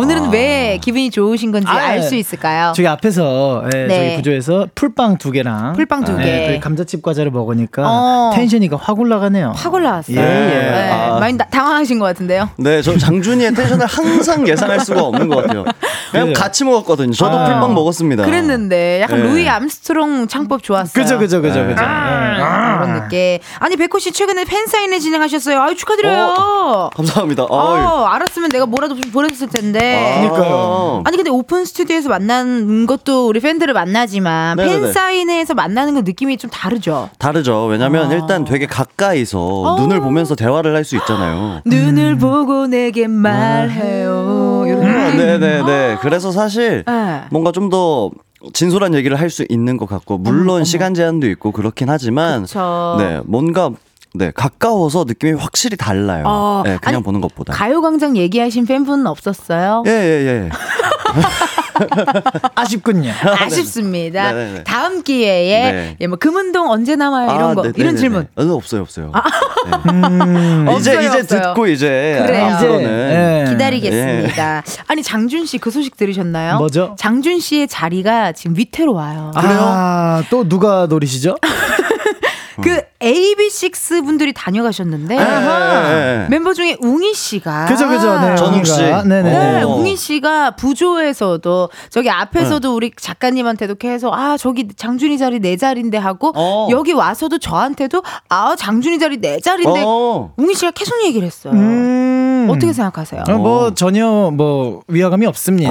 네. 오늘은 왜 기분이 좋으신 건지 아, 알수 있을까요? 저기 앞에서 예, 네. 저기 부조에서 풀빵 두 개랑 풀빵 두 예, 개. 그 감자칩 과자를 먹으니까 어. 텐션이가 확 올라가네요. 확 올라왔어요 예, 예. 네, 아. 많이 나- 당황하신 것 같은데요 네, 저 장준이의 텐션을 항상 예상할 수가 없는 것 같아요. 그냥 그래요. 같이 먹었거든요. 저도 아. 풀빵 먹었습니다. 그랬는데 약간 네. 루이 암스트롱 창법 좋았어요 그죠 그죠 그죠 그죠. 아, 그런 느낌. 아니 백호 씨 최근에 팬 사인회 진행하셨어요. 아유 축하드려요. 감사합니다. 어이. 어, 알았으면 내가 뭐라도 좀 보냈을 텐데. 그러니까요. 아니 근데 오픈 스튜디오에서 만난 것도 우리 팬들을 만나지만 네네네. 팬 사인회에서 만나는 건 느낌이 좀 다르죠. 다르죠. 왜냐면 아. 일단 되게 가까이서 눈을 보면서 대화를 할 수 있잖아요. 눈을 보고 내게 말해요. 이런 느낌. 네네네. 그래서 사실 네. 뭔가 좀더 진솔한 얘기를 할 수 있는 것 같고 물론 시간 제한도 있고 그렇긴 하지만 그쵸. 네 뭔가 네 가까워서 느낌이 확실히 달라요. 어, 네, 그냥 아니, 보는 것보다. 가요광장 얘기하신 팬분은 없었어요? 예 예 예. [laughs] 아쉽군요. [laughs] 아쉽습니다. 네네네. 다음 기회에 네. 예, 뭐 금운동 언제 나와요 이런 거 네, 이런 네네네. 질문. 어, 없어요 없어요. 음, [laughs] 네. 이제 없어요, 이제 없어요. 듣고 이제 그래요. 앞으로는 예. 기다리겠습니다. 아니 장준 씨 그 소식 들으셨나요? 뭐죠? 장준 씨의 자리가 지금 위태로워요. 아, 또 누가 노리시죠? 그 AB6 분들이 다녀가셨는데 네. 멤버 중에 웅이 씨가 그죠 그죠. 네. 전욱 웅이가. 씨. 네네. 네, 어. 웅이 씨가 부조에서도 저기 앞에서도 우리 작가님한테도 계속 아 저기 장준이 자리 내 자리인데 하고 어. 여기 와서도 저한테도 아 장준이 자리 내 자리인데 어. 웅이 씨가 계속 얘기를 했어요. 음. 어떻게 생각하세요? 어, 뭐 전혀 뭐 위화감이 없습니다.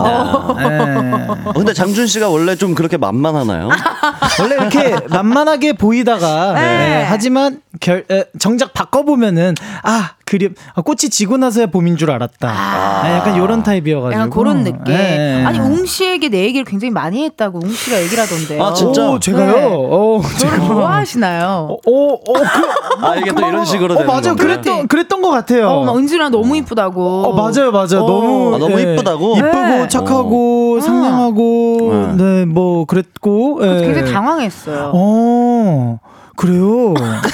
예. 어, 근데 장준 씨가 원래 좀 그렇게 만만하나요? [laughs] 원래 이렇게 만만하게 보이다가 네. 예, 하지만 결, 에, 정작 바꿔보면은 아 그림 아, 꽃이 지고 나서야 봄인 줄 알았다. 아, 약간 요런 타입이어가지고 약간 그런 느낌. 예. 아니 웅 씨에게 내 얘기를 굉장히 많이 했다고 웅 씨가 얘기를 하던데요. 아, 진짜? 오, 제가요. 네. 어, 저를 좋아하시나요? 오, 오, 그, 아 이게 또 이런 식으로 어, 되는 맞아요. 건가요? 그랬던 그랬던 것 같아요. 어, 막 은진아 너무 이쁘다고. 어, 맞아요, 맞아요. 어. 너무 아, 너무 예, 이쁘다고? 이쁘고 네. 착하고 어. 상냥하고 네, 뭐 그랬고. 예. 굉장히 당황했어요. 어. 그래요.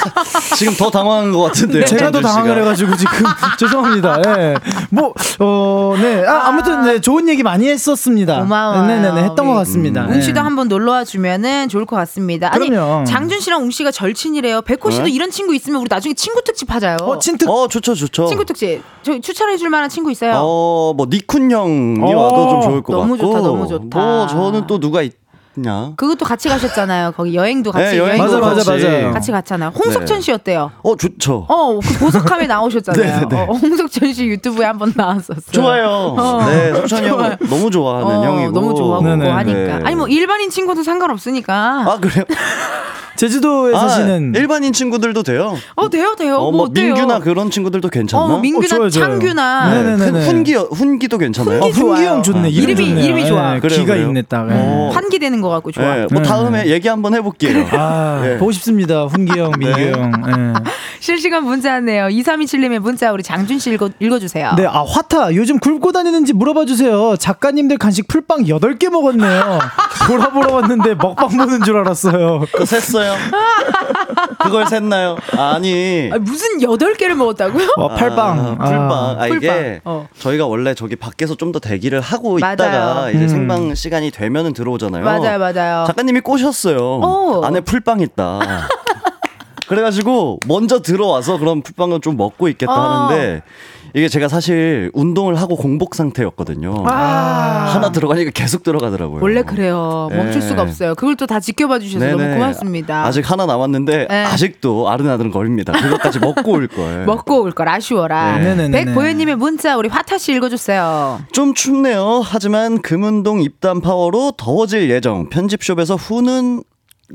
[laughs] 지금 더 당황한 것 같은데요. 제가 더. 당황을 해가지고 지금 [laughs] 죄송합니다. 예. 뭐, 어, 네. 아, 아무튼 네, 좋은 얘기 많이 했었습니다. 고마워요. 네네네. 했던 것 같습니다. 웅 씨도 예. 한번 놀러 와 주면은 좋을 것 같습니다. 아니 그럼요. 장준 씨랑 웅 씨가 절친이래요. 백호 씨도 네? 이런 친구 있으면 우리 나중에 친구 특집 하자요. 어, 친특. 어 좋죠 좋죠. 친구 특집. 저 추천해 줄 만한 친구 있어요? 어 뭐 니쿤 형이 어, 와도 좀 좋을 것 너무 같고. 좋다, 너무 좋다. 뭐 저는 또 누가 있 냐? 그것도 같이 가셨잖아요. 거기 여행도 같이 네, 여행도 여행도 맞아, 맞아, 같이. 갔잖아요. 홍석천 네. 씨 어때요? 어 좋죠. 어, 그 보석함에 나오셨잖아요. 네네네. [laughs] 어, 홍석천 씨 유튜브에 한번 나왔었어요. 좋아요. 어. 네, 석천이 형. 너무 좋아하는 어, 형이고. 너무 좋아하고 네네. 하니까. 네. 아니 뭐 일반인 친구도 상관없으니까. 아 그래요? [laughs] 제주도에 아, 사시는. 일반인 친구들도 돼요. 어 돼요 돼요. 어, 뭐, 뭐? 민규나 그런 친구들도 괜찮나? 어, 뭐 민규나 어, 좋아요. 창규나 네. 네네네네. 훈기 훈기도 괜찮아요. 어, 훈기. 훈기 형 좋네. 이름 이름이- 좋네요. 이름이 좋아. 예, 그래요, 기가 그래요? 있네, 딱. 예. 어. 환기 되는 것 같고 좋아. 네, 뭐 네. 다음에 얘기 한번 해볼게요. 아, 예. 보고 싶습니다. 훈기 형, 민규 네. 형. 예. [laughs] 실시간 문자네요. 2327님의 문자 우리 장준 씨 읽어, 읽어주세요. 네, 아, 화타. 요즘 굶고 다니는지 물어봐 주세요. 작가님들 간식 풀빵 8개 먹었네요. [laughs] 돌아보러 왔는데 먹방 보는 줄 알았어요. 그거 셌어요? 그걸 셌나요? 아니. 아, 무슨 여덟 개를 먹었다고요? 와, 팔빵. 아, 풀빵. 아, 이게 풀빵. 어. 저희가 원래 저기 밖에서 좀 더 대기를 하고 맞아요. 있다가 이제 음. 생방 시간이 되면은 들어오잖아요. 맞아요, 맞아요. 작가님이 꼬셨어요. 오. 안에 풀빵 있다. [laughs] 그래가지고 먼저 들어와서 그럼 풀빵은 좀 먹고 있겠다 어. 하는데 이게 제가 사실 운동을 하고 공복 상태였거든요. 아. 하나 들어가니까 계속 들어가더라고요. 원래 그래요. 멈출 네. 수가 없어요. 그걸 또 다 지켜봐 주셔서 너무 네네. 고맙습니다. 아직 하나 남았는데 네. 아직도 아른아른 거립니다. 그것까지 먹고 올 걸. [laughs] 먹고 올 걸 아쉬워라. 네. 백보현님의 문자 우리 화타 씨 읽어주세요. 좀 춥네요. 하지만 금은동 입담 파워로 더워질 예정. 편집숍에서 후는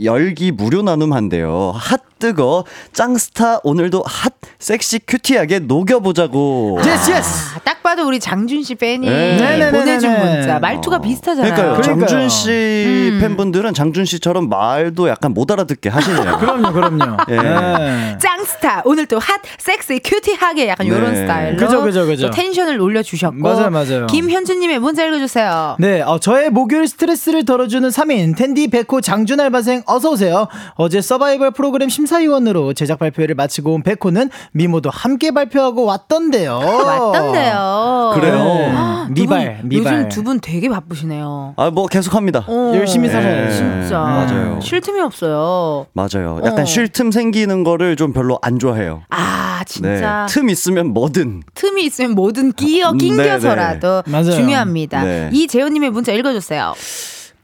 열기 무료 나눔 한대요. 핫 뜨거 짱스타 오늘도 hot 섹시 cutie하게 녹여보자고. yes yes. 아, 딱 봐도 우리 장준 씨 팬이 네. 네네네네. 보내준 문자 말투가 비슷하잖아요. 그러니까요. 그러니까요. 장준 씨 음. 팬분들은 장준 씨처럼 말도 약간 못 알아듣게 하시네요. [laughs] 그럼요 그럼요. 예. 네. 짱스타 오늘 또 hot, 섹시, cutie하게 약간 네. 이런 스타일로 그죠, 그죠, 그죠. 또 텐션을 올려주셨고 맞아요, 맞아요. 김현주님의 문자 읽어주세요. 네, 어, 저의 목요일 스트레스를 덜어주는 3인 텐디 백호 장준 알바생 어서 오세요. 어제 서바이벌 프로그램 심사 위원으로 제작 발표회를 마치고 온 백호는 미모도 함께 발표하고 왔던데요. [laughs] 왔던데요. 그래요? 네. 아, 두 미발, 분, 미발. 요즘 두 분 되게 바쁘시네요. 아, 뭐 계속합니다. 어, 열심히 네. 살아요. 진짜 맞아요. 쉴 틈이 없어요. 맞아요. 약간 어. 쉴틈 생기는 거를 좀 별로 안 좋아해요. 아 진짜 네. 틈 있으면 뭐든. 틈이 있으면 뭐든 끼어 음, 낑겨서라도 네, 네. 맞아요. 중요합니다. 네. 이재훈님의 문자 읽어주세요.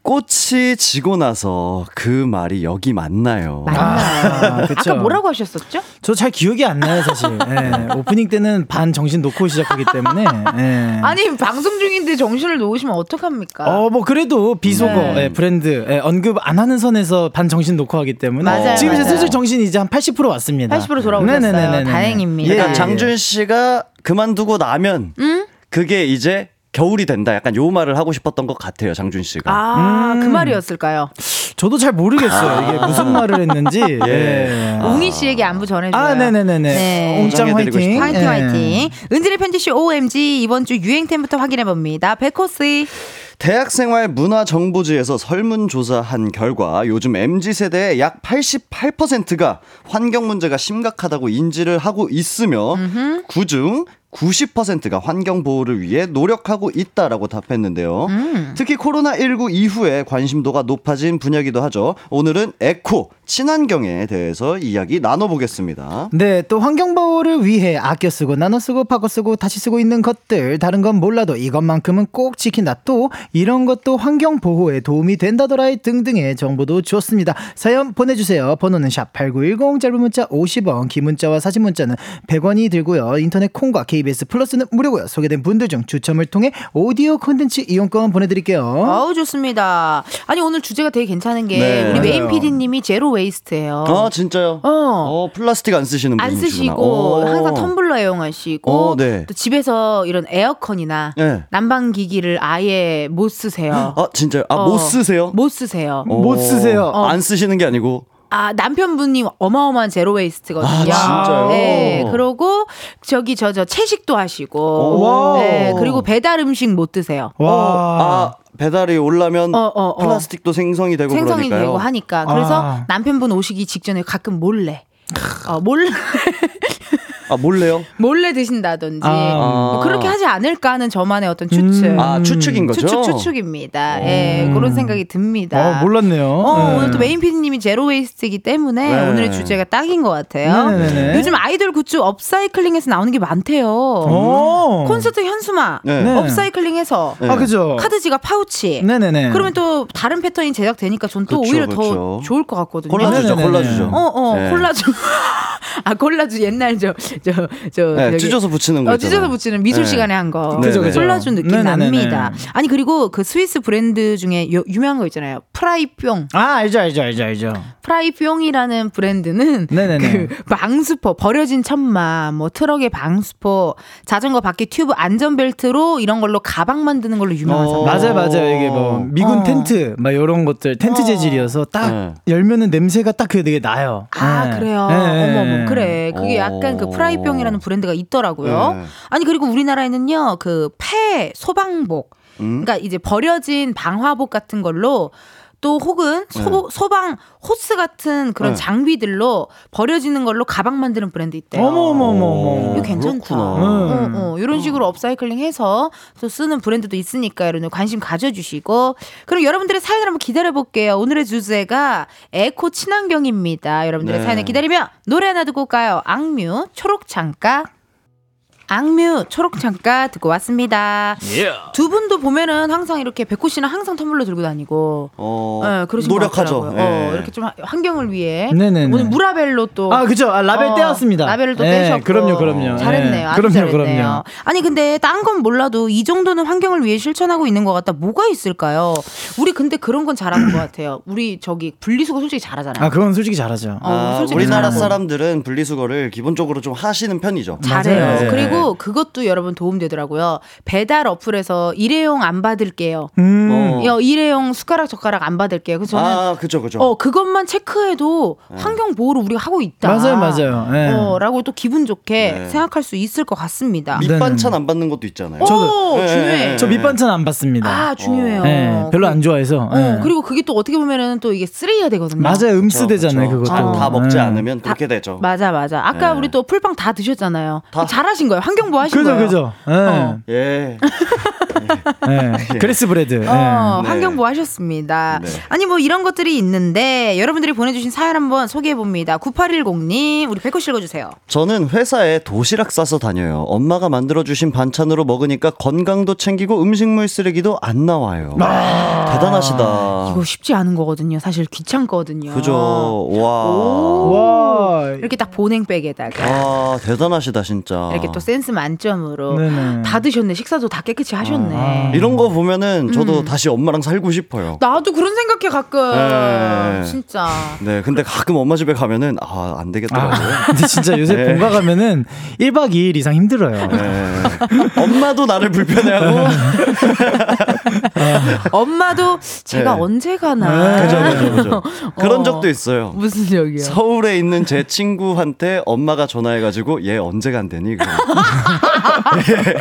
꽃이 지고 나서 그 말이 여기 맞나요? 맞나요? 아, 그쵸. 아까 뭐라고 하셨었죠? 저 잘 기억이 안 나요, 사실. [laughs] 예, 오프닝 때는 반 정신 놓고 시작하기 때문에. 예. 아니 방송 중인데 정신을 놓으시면 어떡합니까? 어, 뭐, 그래도 비속어, 네. 예, 브랜드, 예, 언급 안 하는 선에서 반 정신 놓고 하기 때문에. 맞아요, 지금 이제 맞아요. 슬슬 정신이 이제 한 80% 왔습니다. 80% 돌아오셨어요. 네네네네네. 다행입니다. 예, 그러니까 예. 장준 씨가 그만두고 나면 그게 이제 겨울이 된다. 약간 요 말을 하고 싶었던 것 같아요, 장준 씨가. 아, 음. 그 말이었을까요? 저도 잘 모르겠어요. 이게 무슨 말을 했는지. [laughs] 예. 웅이 씨에게 안부 전해줘요. 아, 네네네네. 네. 옹짱 포장해드리고 화이팅. 화이팅 예. 화이팅. 은진의 편지쇼 OMG 이번 주 유행템부터 확인해봅니다. 백호씨. 대학생활 문화정보지에서 설문조사한 결과 요즘 MZ세대의 약 88%가 환경 문제가 심각하다고 인지를 하고 있으며 그중 90%가 환경 보호를 위해 노력하고 있다라고 답했는데요. 특히 코로나 19 이후에 관심도가 높아진 분야기도 하죠. 오늘은 에코, 친환경에 대해서 이야기 나눠보겠습니다. 네, 또 환경보호를 위해 아껴 쓰고 나눠 쓰고 바꿔 쓰고 다시 쓰고 있는 것들 다른 건 몰라도 이것만큼은 꼭 지킨다. 또 이런 것도 환경 보호에 도움이 된다더라 등등의 정보도 좋습니다. 사연 보내주세요. 번호는 샵 #8910 짧은 문자 50원, 긴 문자와 사진 문자는 100원이 들고요. 인터넷 콩과 KBS 플러스는 무료고요. 소개된 분들 중 추첨을 통해 오디오 콘텐츠 이용권 보내드릴게요. 어우 좋습니다. 아니 오늘 주제가 되게 괜찮은 게 네. 우리 메인 맞아요. PD님이 zero waste예요. 아, 진짜요? 어. 어, 플라스틱 안 쓰시는 안 분이시구나. 쓰시고 어. 항상 텀블러 애용하시고 어, 네. 또 집에서 이런 에어컨이나 네. 난방 기기를 아예 못 쓰세요. 아, 진짜요? 아, 어. 못 쓰세요? 못 쓰세요. 어. 못 쓰세요. 안 쓰시는 게 아니고. 아 남편분이 어마어마한 zero waste거든요. 아, 진짜요? 네, 그러고 저기 저저 채식도 하시고, 와. 네, 그리고 배달 음식 못 드세요. 와. 아, 배달이 올라면 어, 어, 어. 플라스틱도 생성이 되고 생성이 그러니까요. 되고 하니까 그래서 아. 남편분 오시기 직전에 가끔 몰래 어, 몰래 [laughs] 아, 몰래요? 몰래 드신다든지 아. 뭐 그렇게 하지 않을까 하는 저만의 어떤 추측. 음. 아, 추측인 거죠? 추측 추측입니다. 예, 그런 생각이 듭니다. 어, 몰랐네요. 어, 네. 오늘 또 메인 PD님이 zero waste이기 때문에 네. 오늘의 주제가 딱인 것 같아요. 네네네. 요즘 아이돌 굿즈 upcycling해서 나오는 게 많대요. 오. 콘서트 현수막 네. 네. upcycling해서 네. 아, 그죠. 카드 지갑 파우치. 네네네. 그러면 또 다른 패턴이 제작되니까 전또 그쵸, 오히려 그쵸. 더 좋을 것 같거든요. 콜라주죠, 네네네. 콜라주죠. 어, 어, 네. 콜라주. 아, 콜라주 옛날 저, 저, 저. 네, 찢어서 붙이는 거. 어. 찢어서 붙이는 미술 네. 시간에 한 거. 그죠, 그죠. 콜라주 느낌 네네네네. 납니다. 아니, 그리고 그 스위스 브랜드 중에 요- 유명한 거 있잖아요. 프라이뿅. 아, 알죠, 알죠, 알죠, 알죠. 프라이뿅이라는 브랜드는 네네네. 그 방수포, 버려진 천막, 뭐 트럭의 방수포, 자전거 바퀴 튜브 안전벨트로 이런 걸로 가방 만드는 걸로 유명하잖아요. 어. 맞아요, 맞아요. 이게 뭐 미군 어. 텐트 막 이런 것들 텐트 어. 재질이어서 딱 네. 열면은 냄새가 딱그 되게 나요. 아 네. 그래요. 네. 어머 어머 그래. 그게 어. 약간 그 프라이뿅이라는 브랜드가 있더라고요. 네. 아니 그리고 우리나라에는요 그 폐 소방복, 음? 그러니까 이제 버려진 방화복 같은 걸로 또 혹은 소, 소방 호스 같은 그런 네. 장비들로 버려지는 걸로 가방 만드는 브랜드 있대요. 어머 어머 어머 어머. 이거 괜찮다. 그렇구나. 어, 어, 이런 식으로 업사이클링 해서 또 쓰는 브랜드도 있으니까 여러분 관심 가져주시고 그럼 여러분들의 사연을 한번 기다려볼게요. 오늘의 주제가 에코 친환경입니다. 여러분들의 네. 사연을 기다리며 노래 하나 듣고 올까요? 악뮤 초록 창가 악뮤 초록 창가 듣고 왔습니다. 두 분도 보면은 항상 이렇게 백호 씨는 항상 텀블러 들고 다니고 어, 네, 그러신 노력하죠. 것 같더라고요. 어, 예. 이렇게 좀 환경을 위해 네네네. 오늘 무라벨로 또 아, 그죠. 아, 라벨 어, 떼었습니다. 라벨을 또 예, 떼셨고 그럼요, 그럼요. 잘했네요. 예, 아주 그럼요, 잘했네요. 그럼요. 아니 근데 딴 건 몰라도 이 정도는 환경을 위해 실천하고 있는 것 같다. 뭐가 있을까요? 우리 근데 그런 건 잘하는 것 같아요. 우리 저기 분리수거 솔직히 잘하잖아요. 아, 그건 솔직히 잘하죠. 어, 아, 솔직히 우리나라 잘하고. 사람들은 분리수거를 기본적으로 좀 하시는 편이죠. 잘해요. 네. 그리고 그것도 여러분 도움되더라고요. 배달 어플에서 일회용 안 받을게요. 음. 어. 야, 일회용 숟가락 젓가락 안 받을게요. 그래서 저는 아, 그죠, 그죠. 어 그것만 체크해도 환경 보호를 우리가 하고 있다. 맞아요, 맞아요. 예. 어라고 또 기분 좋게 네. 생각할 수 있을 것 같습니다. 밑반찬 안 받는 것도 있잖아요. 오, 네, 중요해. 네, 저 밑반찬 안 받습니다. 아 중요해요. 예, 별로 안 좋아해서. 어, 예. 그리고 그게 또 어떻게 보면은 또 이게 쓰레기가 되거든요. 맞아요. 음쓰 되잖아요. 그것도. 다, 다 먹지 예. 않으면 그렇게 되죠. 맞아 맞아. 아까 네. 우리 또 풀빵 다 드셨잖아요. 다. 잘하신 거예요. 환경보호 하신 그죠, 거예요. 그죠. 예. 어. 예. 예. grass bread. 예. 어, 네. 환경보호 하셨습니다. 네. 아니 뭐 이런 것들이 있는데 여러분들이 보내주신 사연 한번 소개해 봅니다. 9810님 우리 백호 씨 읽어주세요. 저는 회사에 도시락 싸서 다녀요. 엄마가 만들어 주신 반찬으로 먹으니까 건강도 챙기고 음식물 쓰레기도 안 나와요. 대단하시다. 이거 쉽지 않은 거거든요. 사실 귀찮거든요. 그죠. 와. 와. 이렇게 딱 보냉백에다가 아, 대단하시다, 진짜. 이렇게 또 센스 만점으로 네네. 다 드셨네. 식사도 다 깨끗이 하셨네. 이런 거 보면은 저도 음. 다시 엄마랑 살고 싶어요. 나도 그런 생각해 가끔. 네. 진짜. 네, 근데 가끔 엄마 집에 가면은 아, 안 되겠더라고요. 근데 진짜 요새 네. 본가 가면은 1박 2일 이상 힘들어요. 네. 엄마도 나를 불편해하고 [laughs] 엄마도 제가 네. 언제 가나. 그죠, 그죠, 그죠. [laughs] 그런 어. 적도 있어요. 무슨 적이요? 서울에 있는 제 친구한테 엄마가 전화해가지고 얘 언제 간대니? 그래. [laughs] 예.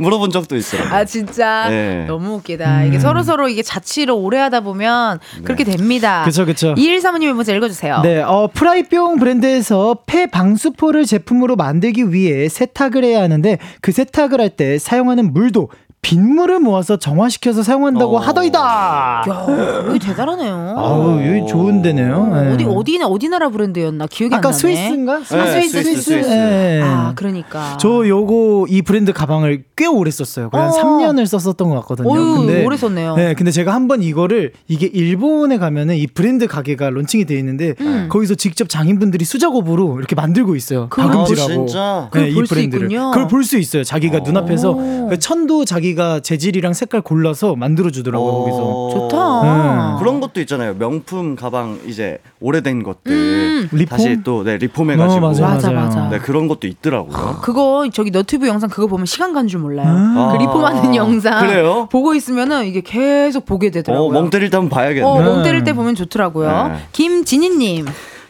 물어본 적도 있어요. 아 진짜 네. 너무 웃기다. 이게 서로 서로 이게 자취를 오래 하다 보면 그렇게 됩니다. 그쵸, 그쵸. 2135님의 문자 읽어주세요. 네, 어, 프라이뿅 브랜드에서 폐 방수포를 제품으로 만들기 위해 세탁을 해야 하는데 그 세탁을 할 때 사용하는 물도 빗물을 모아서 정화시켜서 사용한다고 어. 하더이다. 야, 여기 대단하네요. 아우, 여기 좋은 데네요. 네. 어디 어디나 어디 나라 브랜드였나 기억이 아까 안 나네. 스위스인가? 네, 스위스, 스위스, 스위스. 예. 아 그러니까. 저 요거 이 브랜드 가방을 꽤 오래 썼어요. 거의 한 어. 3년을 썼었던 것 같거든요. 어유, 근데 오래 썼네요. 네, 근데 제가 한 번 이거를 이게 일본에 가면은 이 브랜드 가게가 론칭이 돼 있는데 음. 거기서 직접 장인분들이 수작업으로 이렇게 만들고 있어요. 박음질하고. 아, 진짜? 네, 이 브랜드를. 그걸 볼 수 있어요. 자기가 눈앞에서 오. 그 천도 자기 가 재질이랑 색깔 골라서 만들어 주더라고요. 어. 거기서. 좋다. 네. 그런 것도 있잖아요. 명품 가방 이제 오래된 것들 음. 다시 또 네, 리폼해 가지고 어, 맞아요, 맞아, 맞아요. 맞아. 네, 그런 것도 있더라고요. 그거 저기 너튜브 영상 그거 보면 시간 간줄 몰라요. 아. 그 리폼하는 영상 그래요? 보고 있으면은 이게 계속 보게 되더라고요. 어, 멍 때릴 때 한번 봐야겠네. 어, 네. 멍 때릴 때 보면 좋더라고요. 네. 김진희 님.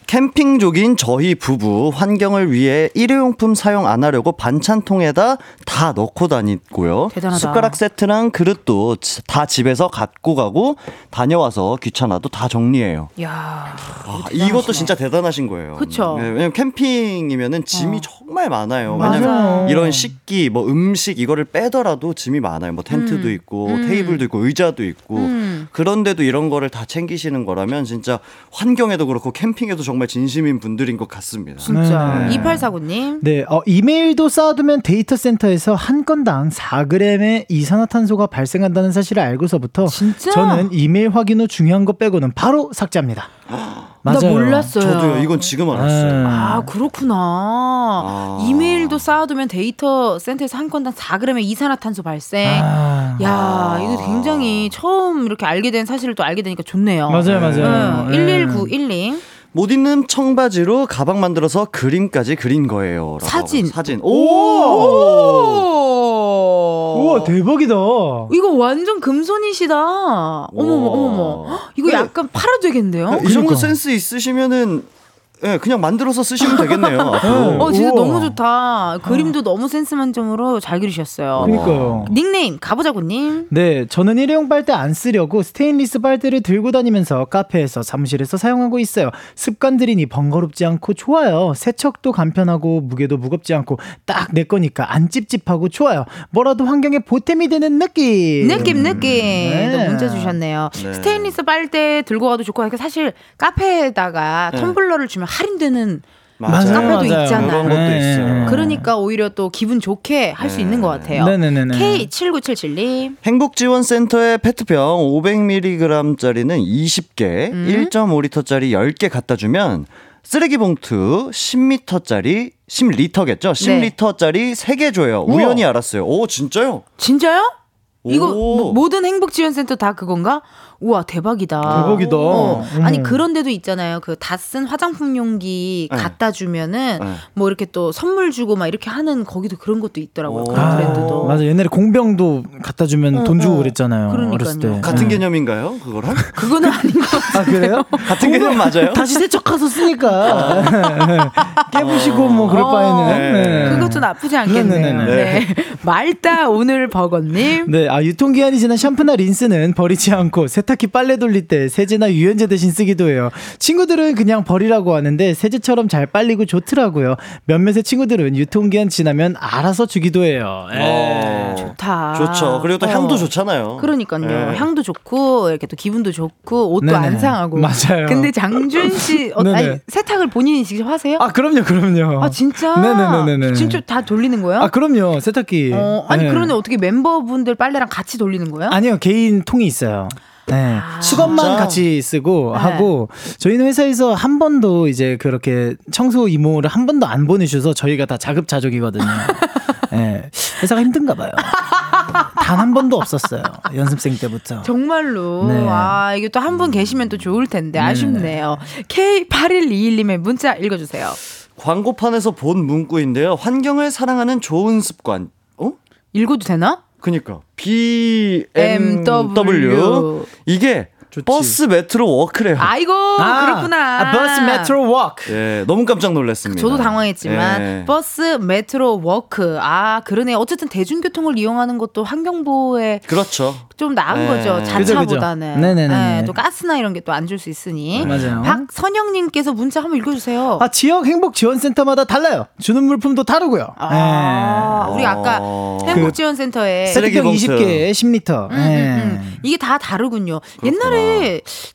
캠핑족인 저희 부부 환경을 위해 일회용품 사용 안 하려고 반찬통에다 다 넣고 다니고요. 대단하다. 숟가락 세트랑 그릇도 지- 다 집에서 갖고 가고 다녀와서 귀찮아도 다 정리해요. 야 아, 이것도 진짜 대단하신 거예요. 그쵸. 네, 왜냐면 캠핑이면은 짐이 어. 정말 많아요. 맞아요. 왜냐면 이런 식기, 뭐 음식 이거를 빼더라도 짐이 많아요. 뭐 텐트도 음. 있고 음. 테이블도 있고 의자도 있고 음. 그런데도 이런 거를 다 챙기시는 거라면 진짜 환경에도 그렇고 캠핑에도 정말 진심인 분들인 것 같습니다. 진짜. 네. 2849님. 네, 어, 이메일도 쌓아두면 데이터 센터에서 한 건당 4g의 이산화탄소가 발생한다는 사실을 알고서부터 진짜? 저는 이메일 확인 후 중요한 거 빼고는 바로 삭제합니다. [gasps] 나 몰랐어요. 저도요. 이건 지금 알았어요. 네. 아, 그렇구나. 아. 이메일도 쌓아두면 데이터 센터에서 한 건당 4g의 이산화탄소 발생. 아. 야, 이거 굉장히 처음 이렇게 알게 된 사실을 또 알게 되니까 좋네요. 맞아요, 맞아요. 응, 네. 11912. 못 입는 청바지로 가방 만들어서 그림까지 그린 거예요. 사진. 사진. 오! 우와, 대박이다. 이거 완전 금손이시다. 어머머, 어머머. 헉, 이거 그래. 약간 팔아도 되겠는데요? 이 정도 그러니까. 센스 있으시면은 예, 그냥 만들어서 쓰시면 되겠네요. [laughs] 앞으로. 어, 진짜 우와. 너무 좋다. 그림도 너무 센스 만점으로 잘 그리셨어요. 그러니까요. 닉네임 가보자고님. 네, 저는 일회용 빨대 안 쓰려고 스테인리스 빨대를 들고 다니면서 카페에서 사무실에서 사용하고 있어요. 습관들이니 번거롭지 않고 좋아요. 세척도 간편하고 무게도 무겁지 않고 딱 내 거니까 안 찝찝하고 좋아요. 뭐라도 환경에 보탬이 되는 느낌. 느낌 느낌. 네. 또 문자 주셨네요. 네. 스테인리스 빨대 들고 가도 좋고 사실 카페에다가 네. 텀블러를 주면 할인되는 맞아요. 카페도 있잖아. 그런 것도 네. 있어요. 그러니까 오히려 또 기분 좋게 할수 네. 있는 것 같아요. 네네네네. K7977님. 행복지원센터에 페트병 500mg짜리는 20개, 음. 1.5리터짜리 10개 갖다 주면 쓰레기 봉투 10m짜리 10리터겠죠? 10리터짜리 3개 줘요. 우와. 우연히 알았어요. 오, 진짜요? 진짜요? 이거 오. 뭐- 모든 행복지원센터 다 그건가? 우와 대박이다. 대박이다. 어. 어머. 아니 그런 데도 있잖아요. 그 다 쓴 화장품 용기 네. 갖다 주면은 네. 뭐 이렇게 또 선물 주고 막 이렇게 하는 거기도 그런 것도 있더라고요. 오. 그런 아, 브랜드도. 맞아. 옛날에 공병도 갖다 주면 어, 돈 주고 어. 그랬잖아요. 그러니까요. 어렸을 때. 같은 네. 개념인가요? 그거랑? [laughs] 그거는 아닌 것 같아요. 아, 그래요? 같은 개념 맞아요? 다시 세척해서 쓰니까. [laughs] 깨부시고 뭐 그럴 어, 바에는. 네. 그것도 나쁘지 않겠네요. 네네네. 네. [laughs] 말다 오늘 버거님. 네, 아 유통기한이 지난 샴푸나 린스는 버리지 않고 세탁기 빨래 돌릴 때 세제나 유연제 대신 쓰기도 해요. 친구들은 그냥 버리라고 하는데 세제처럼 잘 빨리고 좋더라고요. 몇몇의 친구들은 유통기한 지나면 알아서 주기도 해요. 예. 어. 좋다. 좋죠. 그리고 또 어. 향도 좋잖아요. 그러니까요. 네. 향도 좋고 이렇게 또 기분도 좋고 옷도 네네. 안 상하고. 맞아요. 근데 장준 씨 어. 아니, 세탁을 본인이 직접 하세요? 아 그럼요, 그럼요. 아, 진짜? 네네네네네. 진짜 다 돌리는 거예요? 아 그럼요, 세탁기. 어, 아니 네. 그러면 어떻게 멤버분들 빨래 랑 같이 돌리는 거예요? 아니요, 개인 통이 있어요. 네. 수건만 진짜? 같이 쓰고 네. 하고 저희는 회사에서 한 번도 이제 그렇게 청소 이모를 한 번도 안 보내주셔서 저희가 다 자급자족이거든요. [laughs] 네. 회사가 힘든가 봐요. 단 한 번도 없었어요. 연습생 때부터. 정말로. 네. 아, 이게 또 한 분 계시면 또 좋을 텐데 네네네. 아쉽네요. K8121님의 문자 읽어주세요. 광고판에서 본 문구인데요. 환경을 사랑하는 좋은 습관. 어? 읽어도 되나? 그니까. BMW 이게 좋지. 버스 metro walk래요. 아이고 그렇구나. 아, 버스 metro walk. 예, 너무 깜짝 놀랐습니다. 저도 당황했지만 예. 버스, metro, walk 아 그러네. 어쨌든 대중교통을 이용하는 것도 환경 보호에 그렇죠. 좀 나은 네. 거죠. 자차보다는. 그죠. 네네네네. 네, 또 가스나 이런 게 또 안 줄 수 있으니. 맞아요. 박선영님께서 문자 한번 읽어주세요. 아, 지역 행복 지원센터마다 달라요. 주는 물품도 다르고요. 아, 우리 아까 어. 행복 지원센터에 네. 쓰레기 쓰레기병 봉투. 20개에 10리터. 음, 음, 음. 이게 다 다르군요. 옛날에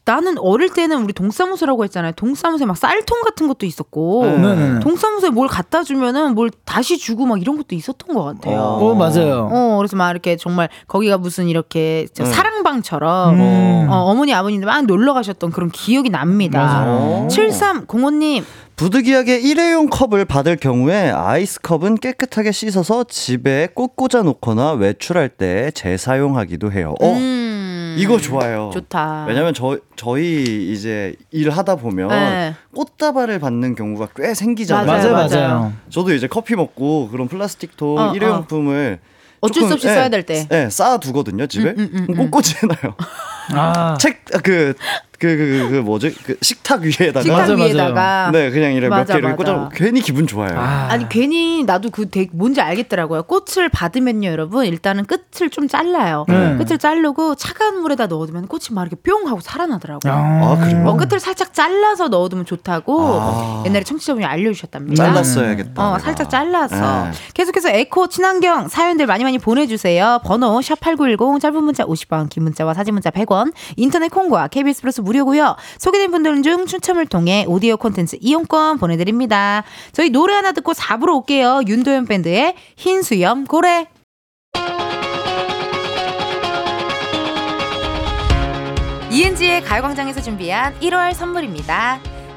나는 어릴 때는 우리 동사무소라고 했잖아요. 동사무소에 막 쌀통 같은 것도 있었고, 네. 네네네. 동사무소에 뭘 갖다 주면은 뭘 다시 주고 막 이런 것도 있었던 것 같아요. 어. 어, 맞아요. 어, 그래서 막 이렇게 정말 거기가 무슨 이렇게 저 네. 사랑방처럼 음. 어, 어머니 아버님들 막 놀러 가셨던 그런 기억이 납니다. 맞아요. 7305님, 부득이하게 일회용 컵을 받을 경우에 아이스 컵은 깨끗하게 씻어서 집에 꼭 꽂아 놓거나 외출할 때 재사용하기도 해요. 어, 음, 이거 좋아요. 좋다. 왜냐면 저 저희 이제 일을 하다 보면 네. 꽃다발을 받는 경우가 꽤 생기잖아요. 맞아요, 맞아요. 맞아요. 저도 이제 커피 먹고 그런 플라스틱 통 어, 일회용품을 어쩔 조금, 수 없이 예, 써야 될 때. 예, 쌓아 두거든요 집에. 음, 음, 음, 꼿꼿이 해놔요. 아. [laughs] 책 그 그 그, 그, 그 뭐지 그 식탁 위에다가 식탁. 위에다가 네 그냥 이렇게 몇 맞아, 개를. 꽂아 괜히 기분 좋아요. 아. 아니 괜히 나도 그 되게 뭔지 알겠더라고요. 꽃을 받으면요, 여러분 일단은 끝을 좀 잘라요. 네. 끝을 자르고 차가운 물에다 넣어두면 꽃이 막 이렇게 뿅 하고 살아나더라고요. 아, 그래요? 어, 끝을 살짝 잘라서 넣어두면 좋다고 아. 옛날에 청취자분이 알려주셨답니다. 잘랐어야겠다. 어. 살짝 잘라서. 네. 계속해서 에코 친환경 사연들 많이 많이 보내주세요. 번호 샵8910 짧은 문자 50원, 긴 문자와 사진 문자 100원, 인터넷 콩과 KBS 플러스 무료고요. 소개된 분들 중 추첨을 통해 오디오 콘텐츠 이용권 보내드립니다. 저희 노래 하나 듣고 4부로 올게요. 윤도현 밴드의 흰 수염 고래. 이은지의 가요광장에서 준비한 1월 선물입니다.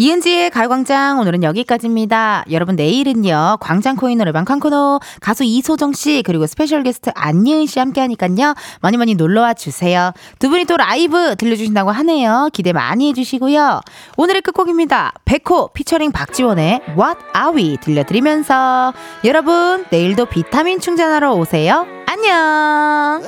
이은지의 가요광장 오늘은 여기까지입니다. 여러분 내일은요 광장 코인 노래방 광코노 가수 이소정 씨 그리고 special guest 안예은 씨 함께하니까요 많이 많이 놀러와 주세요. 두 분이 또 라이브 들려주신다고 하네요. 기대 많이 해주시고요. 오늘의 끝곡입니다. 백호 피처링 박지원의 What Are We 들려드리면서 여러분 내일도 비타민 충전하러 오세요. 안녕.